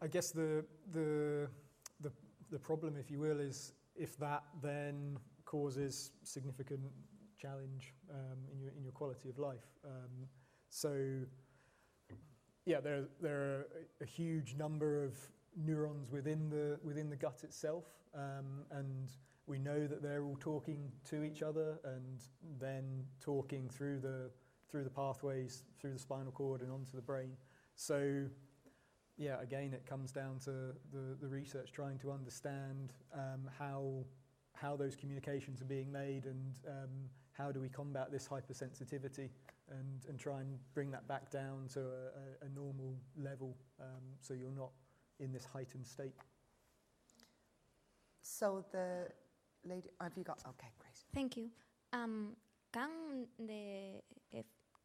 D: I guess the, the, the, the problem, if you will, is if that then causes significant challenge um, in, your, in your quality of life. Um, so, yeah, there, there are a huge number of neurons within the, within the gut itself, um, and we know that they're all talking to each other and then talking through the, through the pathways, through the spinal cord and onto the brain. So, yeah, again, it comes down to the, the research trying to understand um, how, how those communications are being made and um, how do we combat this hypersensitivity and, and try and bring that back down to a, a, a normal level um, so you're not in this heightened state.
B: So the lady, have you got? Okay, great.
M: Thank you. Um, can the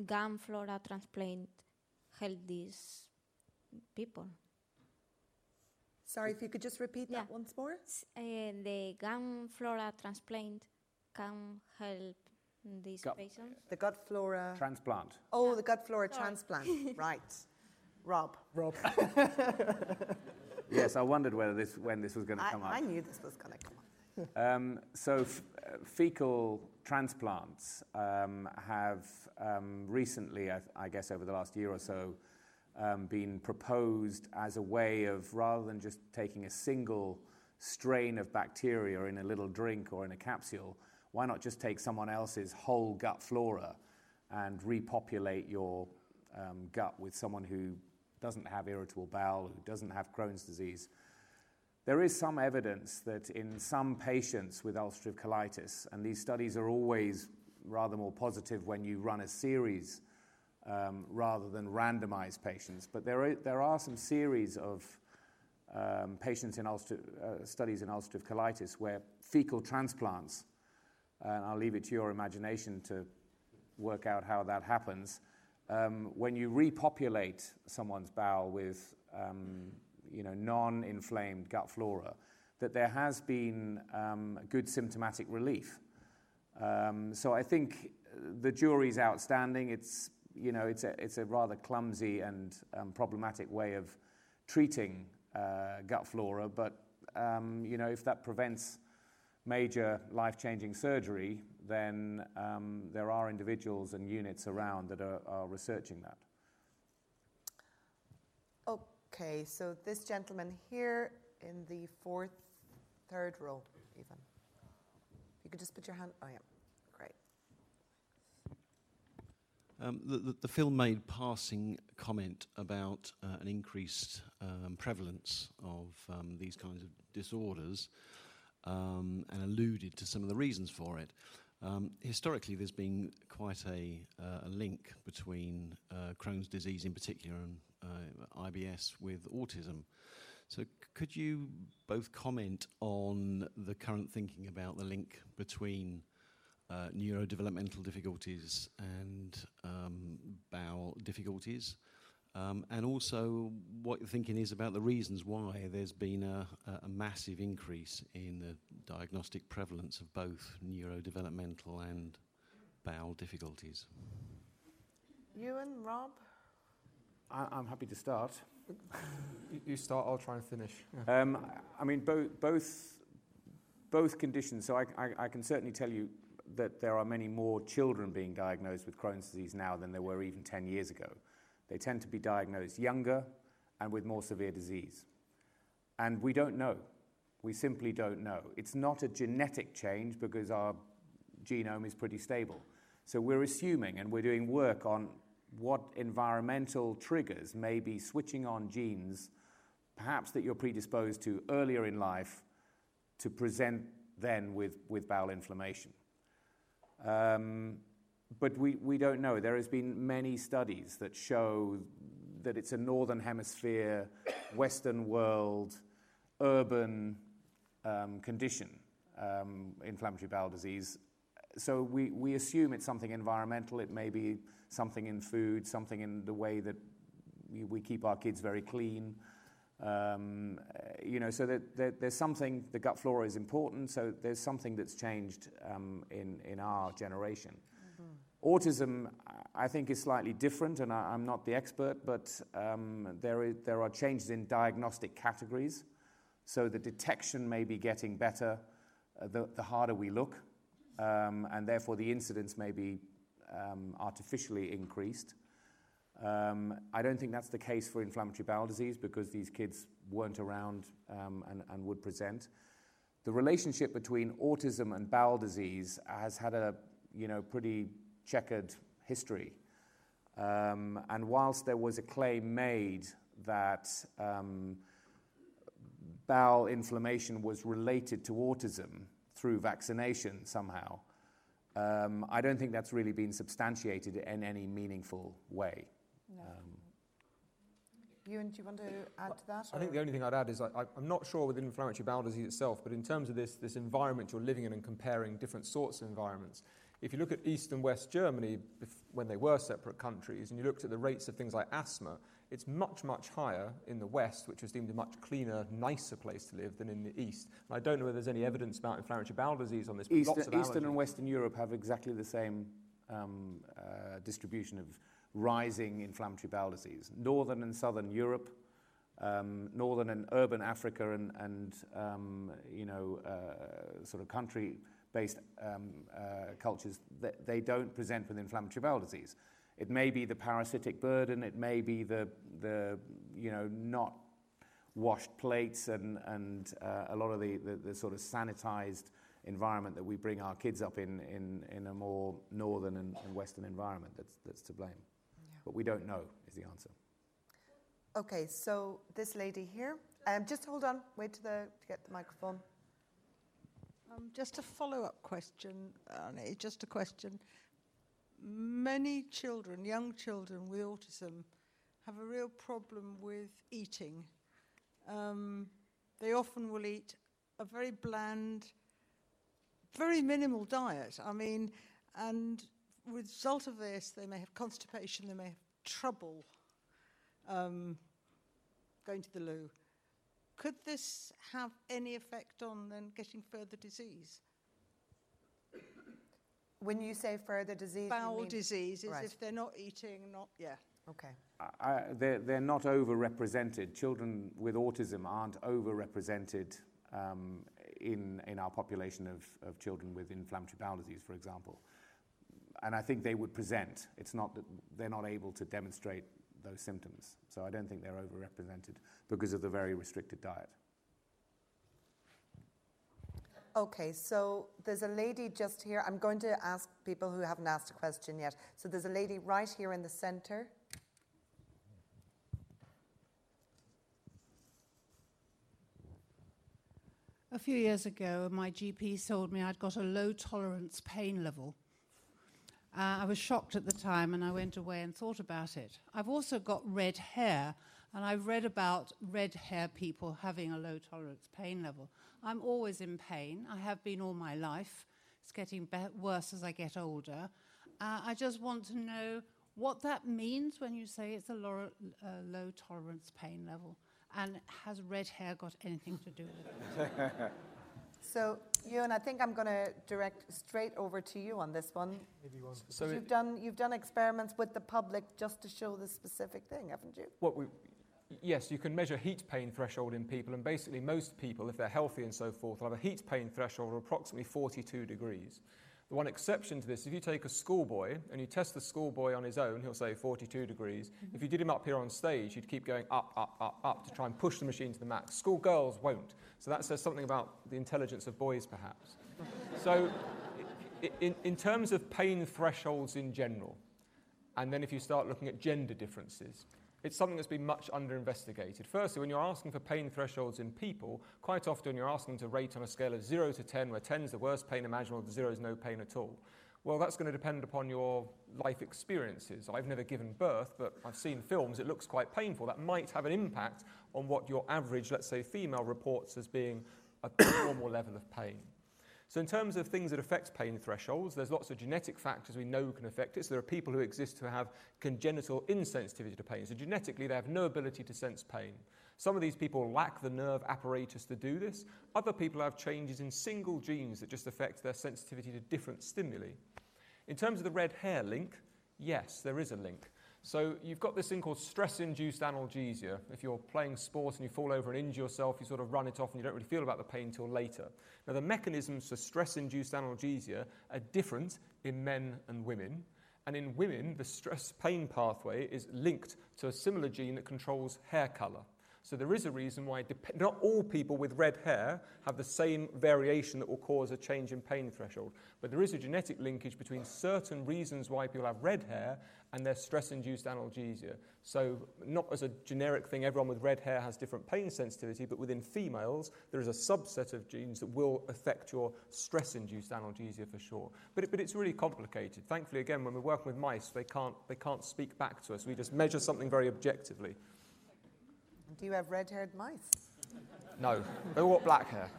M: gum flora transplant help these people?
B: Sorry, if you could just repeat
M: Yeah.
B: that once more.
M: Uh, the gum flora transplant can help these
E: Gut-
M: patients.
B: The gut flora.
E: Transplant.
B: oh, the gut flora
M: Sorry.
B: transplant. right. Rob.
D: Rob.
E: Yes, I wondered whether this, when this was going to come up.
B: I knew this was going to come up.
E: Um, so, f- uh, fecal transplants um, have um, recently, I, I guess over the last year or so, um, been proposed as a way of rather than just taking a single strain of bacteria in a little drink or in a capsule, why not just take someone else's whole gut flora and repopulate your um, gut with someone who doesn't have irritable bowel, who doesn't have Crohn's disease? There is some evidence that in some patients with ulcerative colitis, and these studies are always rather more positive when you run a series um, rather than randomize patients, but there are, there are some series of um, patients in ulcer, uh, studies in ulcerative colitis where fecal transplants, and I'll leave it to your imagination to work out how that happens. Um, when you repopulate someone's bowel with um, you know, non-inflamed gut flora, that there has been um, good symptomatic relief. Um, so I think the jury's outstanding. It's, you know, it's, a, it's a rather clumsy and um, problematic way of treating uh, gut flora, but um, you know, if that prevents major life-changing surgery, then um, there are individuals and units around that are, are researching that.
B: Okay, so this gentleman here in the fourth, third row, even. If you could just put your hand. Oh, yeah. Great.
N: Um, the, the, the, film made passing comment about uh, an increased um, prevalence of um, these kinds of disorders um, and alluded to some of the reasons for it. Um, historically, there's been quite a, uh, a link between uh, Crohn's disease in particular and uh, IBS with autism. So, c- could you both comment on the current thinking about the link between uh, neurodevelopmental difficulties and um, bowel difficulties? Um, and also, what your thinking is about the reasons why there's been a, a, massive increase in the diagnostic prevalence of both neurodevelopmental and bowel difficulties.
B: Ewan, Rob?
E: I, am happy to start.
A: you start, I'll try and finish.
E: Yeah. Um, I mean, bo- both, both conditions, so I, I, I can certainly tell you that there are many more children being diagnosed with Crohn's disease now than there were even 10 years ago. They tend to be diagnosed younger and with more severe disease. And we don't know. We simply don't know. It's not a genetic change because our genome is pretty stable. So we're assuming and we're doing work on what environmental triggers may be switching on genes, perhaps that you're predisposed to earlier in life, to present then with, with bowel inflammation. Um, but we, we don't know. There has been many studies that show that it's a northern hemisphere, Western world, urban um, condition, um, inflammatory bowel disease. So we, we assume it's something environmental. It may be something in food, something in the way that we, we keep our kids very clean. Um, you know, so that, that, there's something, the gut flora is important, so there's something that's changed um, in, in our generation. Autism, I think, is slightly different, and I, am not the expert, but um, there, is, there are changes in diagnostic categories. So the detection may be getting better uh, the, the, harder we look, um, and therefore the incidence may be um, artificially increased. Um, I don't think that's the case for inflammatory bowel disease because these kids weren't around um, and, and would present. The relationship between autism and bowel disease has had a you know, pretty checkered history. Um, and whilst there was a claim made that um, bowel inflammation was related to autism through vaccination somehow, um, I don't think that's really been substantiated in any meaningful way. No. Um,
B: Ewan, do you want to add to that?
A: I think the only thing I'd add is I, am not sure with inflammatory bowel disease itself, but in terms of this, this environment you're living in and comparing different sorts of environments, if you look at East and West Germany, when they were separate countries, and you looked at the rates of things like asthma, it's much, much higher in the West, which was deemed a much cleaner, nicer place to live than in the East. And I don't know whether there's any evidence about inflammatory bowel disease on this.
E: Eastern, Eastern and Western Europe have exactly the same um, uh, distribution of rising inflammatory bowel disease. Northern and Southern Europe, um, Northern and urban Africa, and, and um, you know, uh, sort of country based um, uh, cultures, that they don't present with inflammatory bowel disease. It may be the parasitic burden, it may be the, the you know, not washed plates and, and uh, a lot of the, the, the, sort of sanitized environment that we bring our kids up in, in, in a more northern and, and western environment that's, that's to blame. Yeah. But we don't know, is the answer.
B: Okay, so this lady here, um, just hold on, wait to, the, to get the microphone.
O: Um, just a follow up question, just a question. Many children, young children with autism, have a real problem with eating. Um, they often will eat a very bland, very minimal diet. I mean, and result of this, they may have constipation, they may have trouble um, going to the loo. Could this have any effect on then getting further disease?
B: When you say further disease,
O: bowel
B: mean,
O: disease is
B: right.
O: if they're not eating, not yeah.
B: Okay.
E: Uh, they're, they're not overrepresented. Children with autism aren't overrepresented um, in, in our population of, of children with inflammatory bowel disease, for example. And I think they would present. It's not that they're not able to demonstrate those symptoms. So I don't think they're overrepresented because of the very restricted diet.
B: Okay, so there's a lady just here. I'm going to ask people who haven't asked a question yet. So there's a lady right here in the centre.
P: A few years ago, my GP told me I'd got a low tolerance pain level. Uh, I was shocked at the time and I went away and thought about it. I've also got red hair, and I've read about red hair people having a low tolerance pain level. I'm always in pain. I have been all my life. It's getting worse as I get older. Uh, I just want to know what that means when you say it's a uh, low tolerance pain level. And has red hair got anything to do with it?
B: So, Ewan, I think I'm going to direct straight over to you on this one.
D: Maybe one.
A: So
B: you've done you've done experiments with the public just to show the specific thing, haven't you?
A: What we, yes, you can measure heat pain threshold in people, and basically most people, if they're healthy and so forth, will have a heat pain threshold of approximately 42 degrees. The one exception to this, if you take a schoolboy and you test the schoolboy on his own, he'll say 42 degrees. Mm-hmm. If you did him up here on stage, you'd keep going up, up, up, up to try and push the machine to the max. Schoolgirls won't. So that says something about the intelligence of boys, perhaps. so, in, in terms of pain thresholds in general, and then if you start looking at gender differences, it's something that's been much under investigated. Firstly, when you're asking for pain thresholds in people, quite often you're asking to rate on a scale of 0 to 10, where 10 is the worst pain imaginable, 0 is no pain at all. Well, that's going to depend upon your life experiences. I've never given birth, but I've seen films, it looks quite painful. That might have an impact on what your average, let's say, female reports as being a normal level of pain. So, in terms of things that affect pain thresholds, there's lots of genetic factors we know can affect it. So, there are people who exist who have congenital insensitivity to pain. So, genetically, they have no ability to sense pain. Some of these people lack the nerve apparatus to do this. Other people have changes in single genes that just affect their sensitivity to different stimuli. In terms of the red hair link, yes, there is a link. So you've got this thing called stress-induced analgesia. If you're playing sport and you fall over and injure yourself, you sort of run it off and you don't really feel about the pain until later. Now the mechanisms for stress-induced analgesia are different in men and women. And in women, the stress pain pathway is linked to a similar gene that controls hair colour. So there is a reason why not all people with red hair have the same variation that will cause a change in pain threshold. But there is a genetic linkage between certain reasons why people have red hair and their stress-induced analgesia. So not as a generic thing, everyone with red hair has different pain sensitivity, but within females, there is a subset of genes that will affect your stress-induced analgesia for sure. But, it, but it's really complicated. Thankfully, again, when we're working with mice, they can't, they can't speak back to us. We just measure something very objectively.
B: Do you have red-haired mice?
A: No, they all got black hair.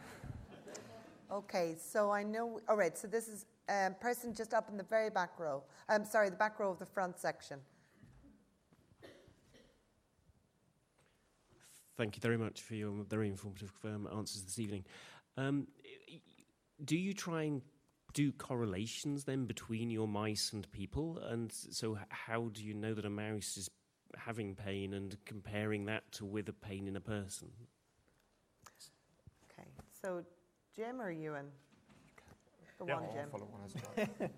B: Okay, so I know. All right, so this is a um, person just up in the very back row. I'm sorry, the back row of the front section.
Q: Thank you very much for your very informative um, answers this evening. Um, do you try and do correlations then between your mice and people? And so, how do you know that a mouse is having pain and comparing that to with a pain in a person?
B: Okay, so Jim or Ewan? The
D: Yeah.
B: one,
D: I'll
B: Jim.
A: follow one as
D: well.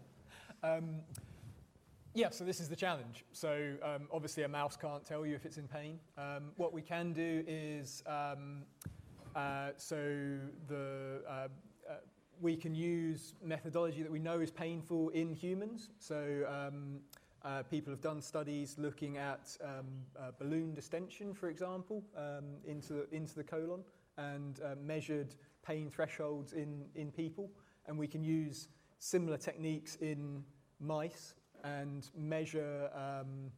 D: um, yeah, so this is the challenge. So um, obviously, a mouse can't tell you if it's in pain. Um, what we can do is um, uh, so the uh, uh, we can use methodology that we know is painful in humans. So um, uh, people have done studies looking at um, uh, balloon distension, for example, um, into into the colon and uh, measured pain thresholds in in people, and we can use similar techniques in mice and measure um,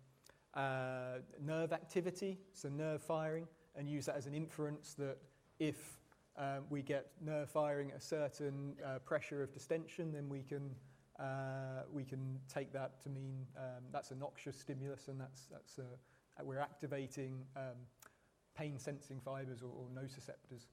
D: uh, nerve activity, so nerve firing, and use that as an inference that if um, we get nerve firing at a certain uh, pressure of distension, then we can uh, we can take that to mean um, that's a noxious stimulus, and that's that's uh, we're activating um, pain sensing fibers or, or nociceptors.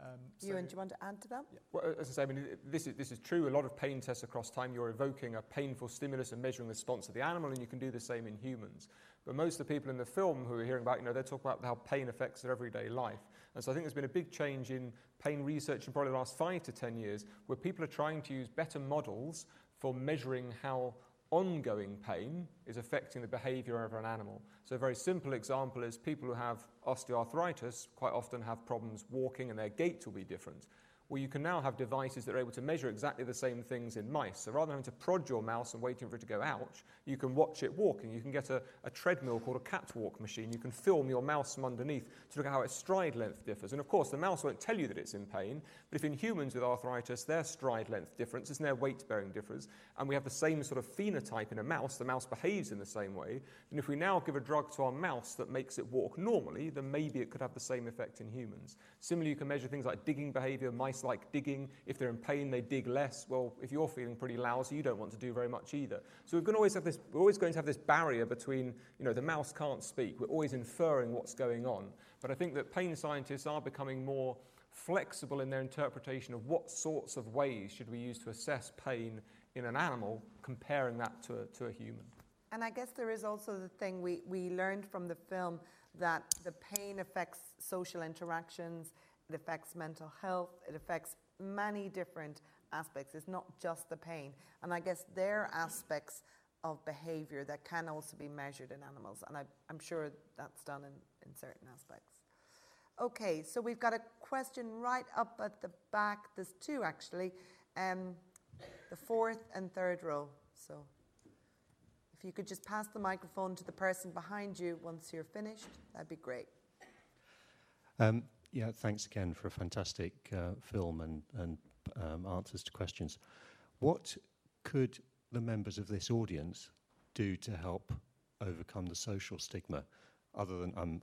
D: Um,
B: Ewan, do you want to add to that?
A: Well, as I say, I mean, this is, this is true. A lot of pain tests across time, you're evoking a painful stimulus and measuring the response of the animal, and you can do the same in humans. But most of the people in the film who are hearing about, you know, they talk about how pain affects their everyday life. And so I think there's been a big change in pain research in probably the last five to ten years, where people are trying to use better models for measuring how ongoing pain is affecting the behavior of an animal. So, a very simple example is people who have osteoarthritis quite often have problems walking and their gait will be different. Where you can now have devices that are able to measure exactly the same things in mice. So rather than having to prod your mouse and waiting for it to go ouch, you can watch it walking. You can get a, a treadmill called a catwalk machine. You can film your mouse from underneath to look at how its stride length differs. And of course, the mouse won't tell you that it's in pain, but if in humans with arthritis, their stride length difference is their weight bearing difference, and we have the same sort of phenotype in a mouse, the mouse behaves in the same way, then if we now give a drug to our mouse that makes it walk normally, then maybe it could have the same effect in humans. Similarly, you can measure things like digging behavior. Mice like digging. If they're in pain, they dig less. Well, if you're feeling pretty lousy, you don't want to do very much either. So we're going to always have this, we're always going to have this barrier between, you know, the mouse can't speak. We're always inferring what's going on. But I think that pain scientists are becoming more flexible in their interpretation of what sorts of ways should we use to assess pain in an animal, comparing that to a, to a human.
B: And I guess there is also the thing we, we learned from the film that the pain affects social interactions, it affects mental health, it affects many different aspects. It's not just the pain. And I guess there are aspects of behavior that can also be measured in animals. And I, am sure that's done in, in certain aspects. Okay, so we've got a question right up at the back. There's two actually. Um, the fourth and third row. So if you could just pass the microphone to the person behind you once you're finished, that'd be great.
R: Um, yeah, thanks again for a fantastic uh, film and, and um, answers to questions. What could the members of this audience do to help overcome the social stigma? Other than, um,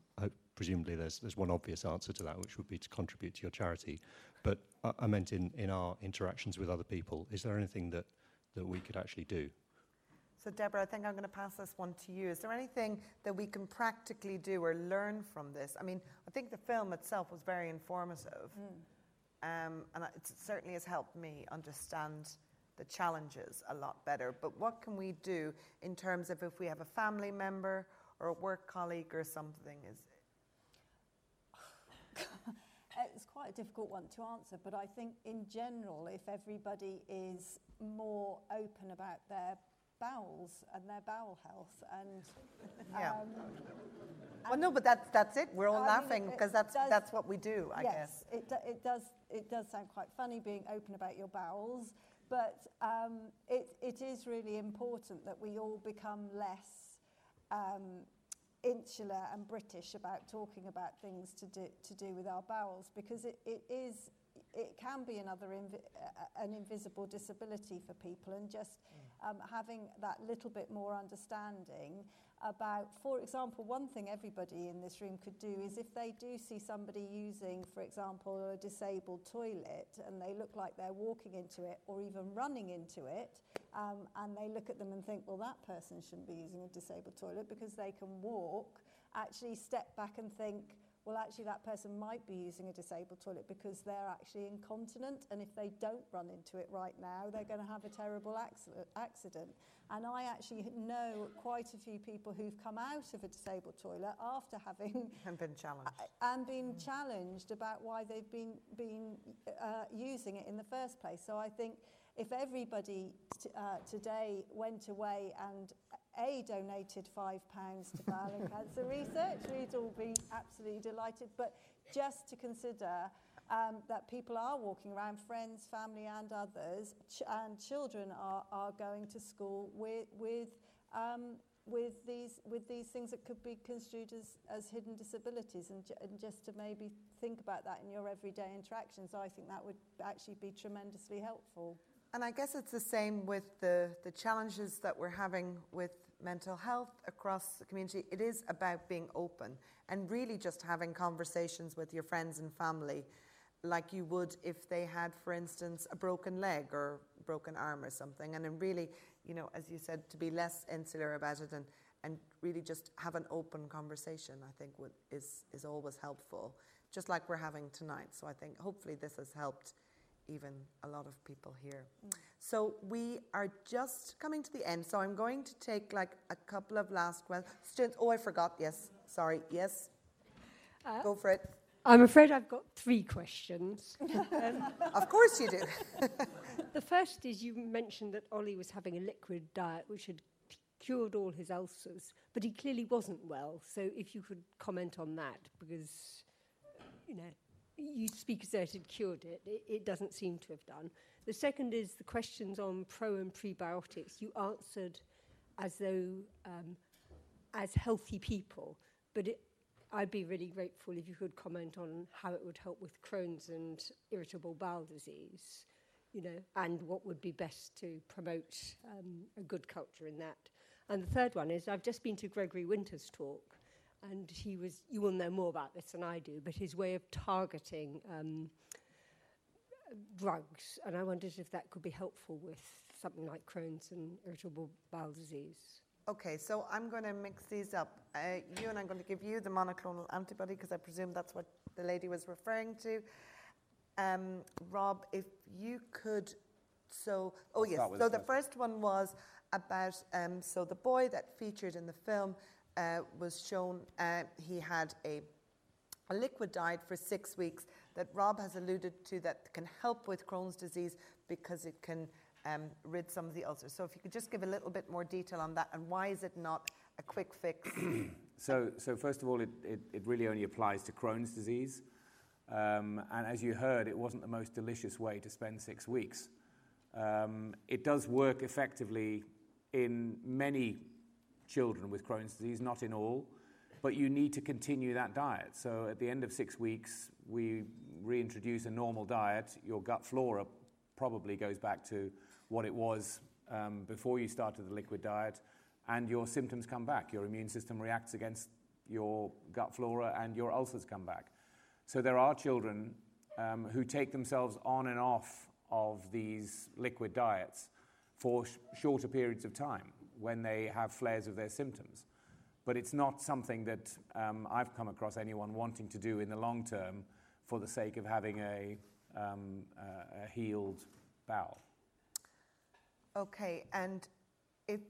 R: presumably, there's, there's one obvious answer to that, which would be to contribute to your charity. But I, I meant in, in our interactions with other people, is there anything that, that we could actually do?
B: So, Deborah, I think I'm going to pass this one to you. Is there anything that we can practically do or learn from this? I mean, I think the film itself was very informative, mm. um, and it certainly has helped me understand the challenges a lot better. But what can we do in terms of if we have a family member or a work colleague or something? Is
C: it's quite a difficult one to answer, but I think in general, if everybody is more open about their bowels and their bowel health and
B: yeah. Um, well, no, but that's that's it. We're all I laughing because that's does, that's what we do. I
C: yes,
B: guess
C: it it does it does sound quite funny being open about your bowels, but um, it it is really important that we all become less. Um, insular and British about talking about things to do, to do with our bowels because it, it is it can be another invi- uh, an invisible disability for people and just mm. Um, having that little bit more understanding about for example one thing everybody in this room could do is if they do see somebody using for example a disabled toilet and they look like they're walking into it or even running into it um, and they look at them and think well that person shouldn't be using a disabled toilet because they can walk actually step back and think well, actually, that person might be using a disabled toilet because they're actually incontinent, and if they don't run into it right now, they're going to have a terrible accident. And I actually know quite a few people who've come out of a disabled toilet after having
B: and been challenged
C: and been mm. challenged about why they've been been uh, using it in the first place. So I think if everybody t- uh, today went away and a, donated £5 to bowel and cancer research. We'd all be absolutely delighted. But just to consider um, that people are walking around, friends, family, and others, ch- and children are, are going to school with, with, um, with, these, with these things that could be construed as, as hidden disabilities, and, and just to maybe think about that in your everyday interactions, I think that would actually be tremendously helpful.
B: And I guess it's the same with the, the challenges that we're having with mental health across the community, it is about being open and really just having conversations with your friends and family like you would if they had, for instance, a broken leg or broken arm or something. And then really, you know, as you said, to be less insular about it and, and really just have an open conversation, I think would, is, is always helpful, just like we're having tonight. So I think hopefully this has helped even a lot of people here. Mm. So we are just coming to the end. So I'm going to take like a couple of last questions. Oh, I forgot. Yes. Sorry. Yes. Uh, Go for it.
S: I'm afraid I've got three questions.
B: um, of course you do.
S: the first is you mentioned that Ollie was having a liquid diet which had cured all his ulcers, but he clearly wasn't well. So if you could comment on that, because, you know, you speak as though it had cured it. it. It doesn't seem to have done. The second is the questions on pro and prebiotics. You answered as though um, as healthy people, but it, I'd be really grateful if you could comment on how it would help with Crohn's and irritable bowel disease, you know, and what would be best to promote um, a good culture in that. And the third one is I've just been to Gregory Winter's talk, and he was, you will know more about this than I do, but his way of targeting um, drugs, and I wondered if that could be helpful with something like Crohn's and irritable bowel disease.
B: Okay, so I'm going to mix these up. Uh, Ewan I'm going to give you the monoclonal antibody because I presume that's what the lady was referring to. Um, Rob, if you could, so oh yes,
E: start
B: so
E: the
B: the first one was about um, so the boy that featured in the film uh, was shown uh, he had a a liquid diet for six weeks that Rob has alluded to that can help with Crohn's disease because it can um, rid some of the ulcers. So if you could just give a little bit more detail on that and why is it not a quick fix?
E: So, so first of all, it, it, it really only applies to Crohn's disease. Um, and as you heard, it wasn't the most delicious way to spend six weeks. Um, it does work effectively in many children with Crohn's disease, not in all, but you need to continue that diet. So at the end of six weeks, we reintroduce a normal diet. Your gut flora probably goes back to what it was um, before you started the liquid diet, and your symptoms come back. Your immune system reacts against your gut flora, and your ulcers come back. So there are children um, who take themselves on and off of these liquid diets for sh- shorter periods of time when they have flares of their symptoms. But it's not something that um, I've come across anyone wanting to do in the long term for the sake of having a, um, uh, a healed bowel.
B: Okay, and if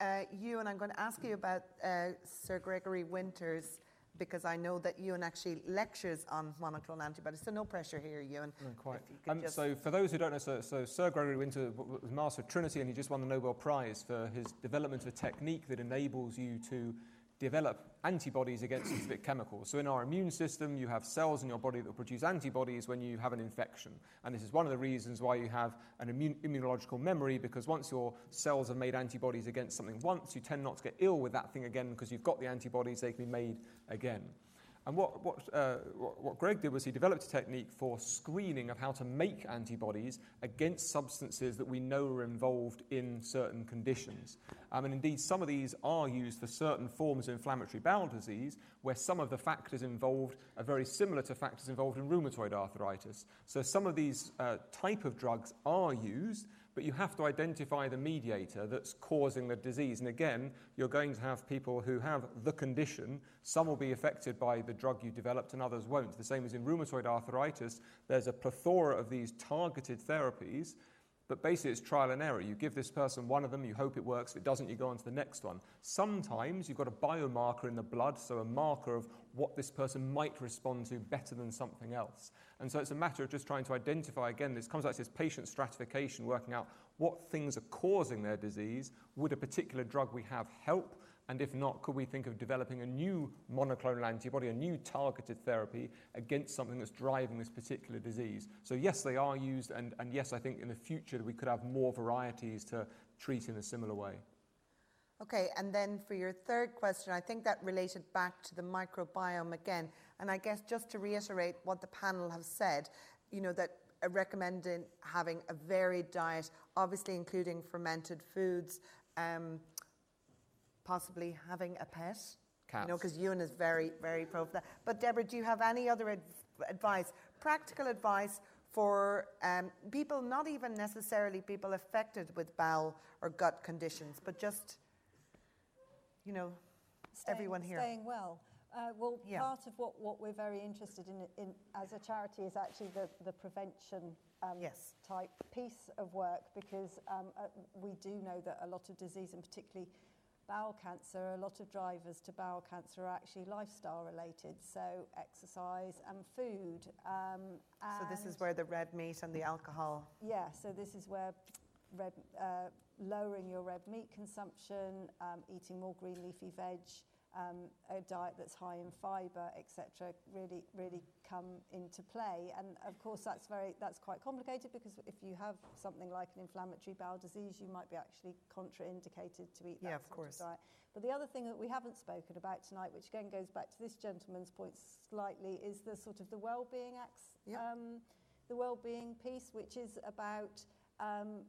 B: uh, you and I'm going to ask you about uh, Sir Gregory Winters because I know that Ewan actually lectures on monoclonal antibodies. So no pressure here, Ewan.
A: No, quite.
B: You could
A: Um,
B: just-
A: so, for those who don't know, so, so Sir Gregory Winter was Master of Trinity, and he just won the Nobel Prize for his development of a technique that enables you to develop antibodies against specific chemicals. So, in our immune system, you have cells in your body that produce antibodies when you have an infection. And this is one of the reasons why you have an immune, immunological memory, because once your cells have made antibodies against something once, you tend not to get ill with that thing again because you've got the antibodies, they can be made again. And what, what, uh, what, Greg did was he developed a technique for screening of how to make antibodies against substances that we know are involved in certain conditions. Um, and indeed, some of these are used for certain forms of inflammatory bowel disease, where some of the factors involved are very similar to factors involved in rheumatoid arthritis. So some of these uh, type of drugs are used, but you have to identify the mediator that's causing the disease. And again, you're going to have people who have the condition. Some will be affected by the drug you developed, and others won't. The same as in rheumatoid arthritis, there's a plethora of these targeted therapies. But basically, it's trial and error. You give this person one of them, you hope it works. If it doesn't, you go on to the next one. Sometimes you've got a biomarker in the blood, so a marker of what this person might respond to better than something else. And so it's a matter of just trying to identify again, this comes out to this patient stratification, working out what things are causing their disease. Would a particular drug we have help? And if not, could we think of developing a new monoclonal antibody, a new targeted therapy against something that's driving this particular disease? So, yes, they are used, and, and yes, I think in the future we could have more varieties to treat in a similar way.
B: Okay, and then for your third question, I think that related back to the microbiome again. And I guess just to reiterate what the panel have said, you know, that uh, recommending having a varied diet, obviously including fermented foods, um, possibly having a pet. You know, because Ewan is very, very pro for that. But Deborah, do you have any other adv- advice, practical advice for um, people, not even necessarily people affected with bowel or gut conditions, but just, you know,
T: Staying-
B: everyone here?
T: Staying well. Uh, well,
B: Yeah.
T: part of what, what we're very interested in, in as a charity is actually the, the prevention um, type piece of work because um, uh, we do know that a lot of disease, and particularly bowel cancer, a lot of drivers to bowel cancer are actually lifestyle related, so exercise and food. Um,
B: So this is where the red meat and the alcohol.
T: yeah, so this is where red, uh, lowering your red meat consumption, um, eating more green leafy veg,
C: um, a diet that's high in fibre, etc., really, really come into play. And of course, that's very that's quite complicated because if you have something like an inflammatory bowel disease, you might be actually contraindicated to eat that
B: Yeah, of
C: sort
B: course.
C: of diet. But the other thing that we haven't spoken about tonight, which again goes back to this gentleman's point slightly, is the sort of the well-being acts, um, the well-being piece, which is about um,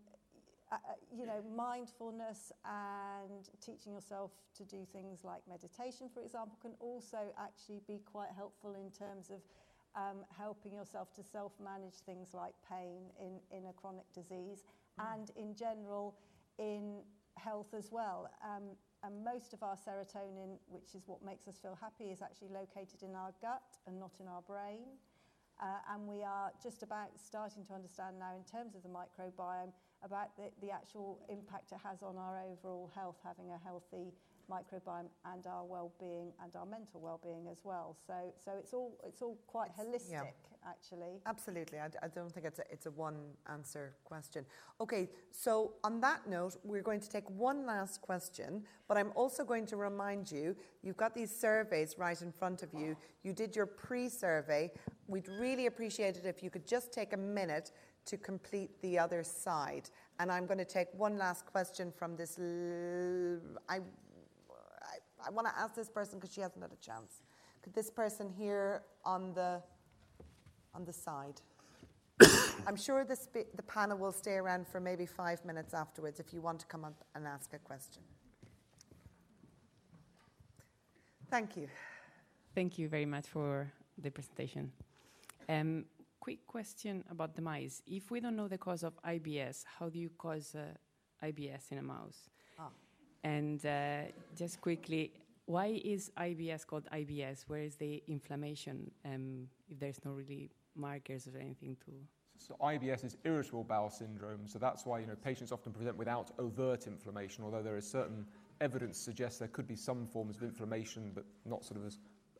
C: uh, uh, you know, mindfulness and teaching yourself to do things like meditation, for example, can also actually be quite helpful in terms of um, helping yourself to self-manage things like pain in, in a chronic disease and in general in health as well. Um, and most of our serotonin, which is what makes us feel happy, is actually located in our gut and not in our brain. Uh, and we are just about starting to understand now, in terms of the microbiome, about the, the actual impact it has on our overall health, having a healthy microbiome and our well-being and our mental well-being as well. So, so it's all it's all quite holistic,
B: yeah.
C: actually.
B: Absolutely. I don't think it's a, it's a one answer question. Okay, so on that note, we're going to take one last question, but I'm also going to remind you you've got these surveys right in front of you. You did your pre survey. We'd really appreciate it if you could just take a minute to complete the other side. And I'm going to take one last question from this. L- I, I, want to ask this person because she hasn't had a chance. Could this person here on the on the side? I'm sure the, sp- the panel will stay around for maybe five minutes afterwards if you want to come up and ask a question. Thank you.
U: Thank you very much for the presentation. Um, quick question about the mice. If we don't know the cause of IBS, how do you cause uh, IBS in a mouse?
B: Ah.
U: And uh, just quickly, why is IBS called IBS? Where is the inflammation um, if there's no really markers or anything to...
A: So IBS is irritable bowel syndrome, so that's why you know patients often present without overt inflammation, although there is certain evidence suggests there could be some forms of inflammation, but not sort of as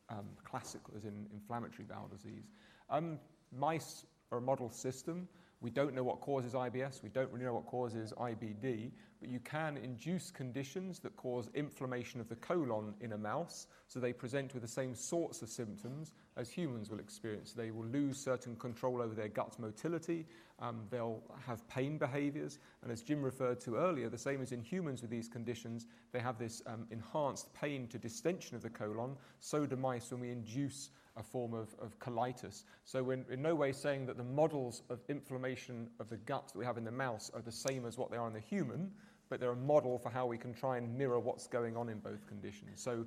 A: um, classic as in inflammatory bowel disease. Um, mice are a model system. We don't know what causes IBS. We don't really know what causes IBD, but you can induce conditions that cause inflammation of the colon in a mouse, so they present with the same sorts of symptoms as humans will experience. They will lose certain control over their gut motility, um, they'll have pain behaviors, and as Jim referred to earlier, the same as in humans with these conditions, they have this um, enhanced pain to distension of the colon. So do mice when we induce a form of, of colitis. So we're in no way saying that the models of inflammation of the gut that we have in the mouse are the same as what they are in the human, but they're a model for how we can try and mirror what's going on in both conditions. So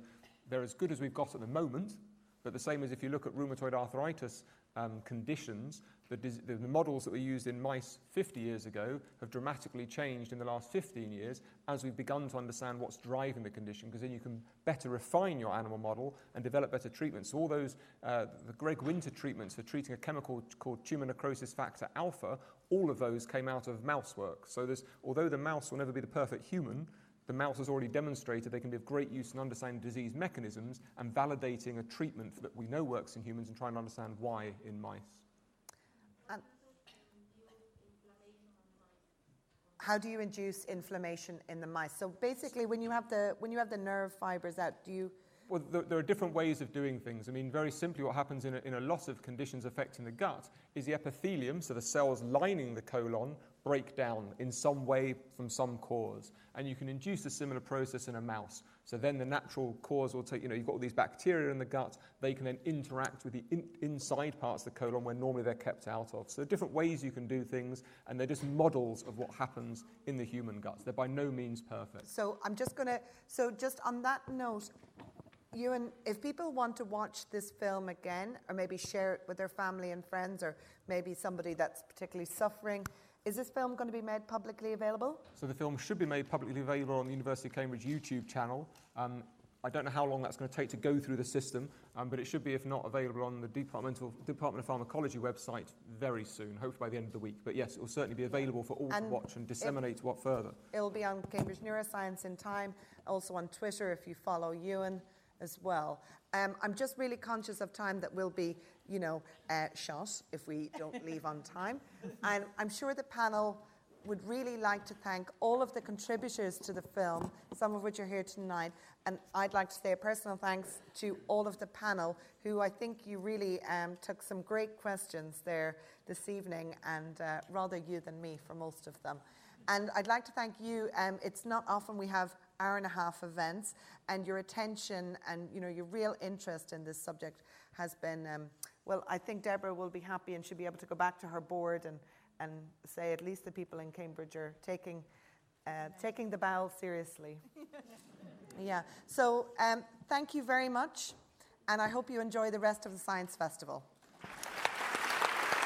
A: they're as good as we've got at the moment, but the same as if you look at rheumatoid arthritis um, conditions, the, the models that were used in mice 50 years ago have dramatically changed in the last 15 years as we've begun to understand what's driving the condition, because then you can better refine your animal model and develop better treatments. So all those, uh, the Greg Winter treatments for treating a chemical called tumor necrosis factor alpha, all of those came out of mouse work. So there's, although the mouse will never be the perfect human, the mouse has already demonstrated they can be of great use in understanding disease mechanisms and validating a treatment that we know works in humans and trying to understand why in mice.
B: And how do you induce inflammation in the mice? So basically, when you have the when you have the nerve fibers out, do you
A: Well, there, there are different ways of doing things. I mean, very simply, what happens in a, in a lot of conditions affecting the gut is the epithelium, so the cells lining the colon, break down in some way from some cause. And you can induce a similar process in a mouse. So then the natural cause will take, you know, you've got all these bacteria in the gut, they can then interact with the in, inside parts of the colon where normally they're kept out of. So different ways you can do things, and they're just models of what happens in the human guts. They're by no means perfect.
B: So I'm just going to. So just on that note, Ewan, if people want to watch this film again, or maybe share it with their family and friends, or maybe somebody that's particularly suffering, is this film going to be made publicly available?
A: So the film should be made publicly available on the University of Cambridge YouTube channel. Um, I don't know how long that's going to take to go through the system, um, but it should be, if not available, on the Departmental, Department of Pharmacology website very soon, hopefully by the end of the week. But yes, it will certainly be available for all
B: And
A: to watch and
B: it-
A: disseminate what further.
B: It'll be on Cambridge Neuroscience in time, also on Twitter if you follow Ewan as well. Um, I'm just really conscious of time that we'll be, you know, uh, shot if we don't leave on time. And I'm sure the panel would really like to thank all of the contributors to the film, some of which are here tonight. And I'd like to say a personal thanks to all of the panel, who I think you really um, took some great questions there this evening, and uh, rather you than me for most of them. And I'd like to thank you. Um, it's not often we have hour and a half events, and your attention and you know your real interest in this subject has been. Um, well, I think Deborah will be happy and she'll be able to go back to her board and, and say at least the people in Cambridge are taking, uh, taking the bowel seriously. yeah. So um, thank you very much, and I hope you enjoy the rest of the Science Festival.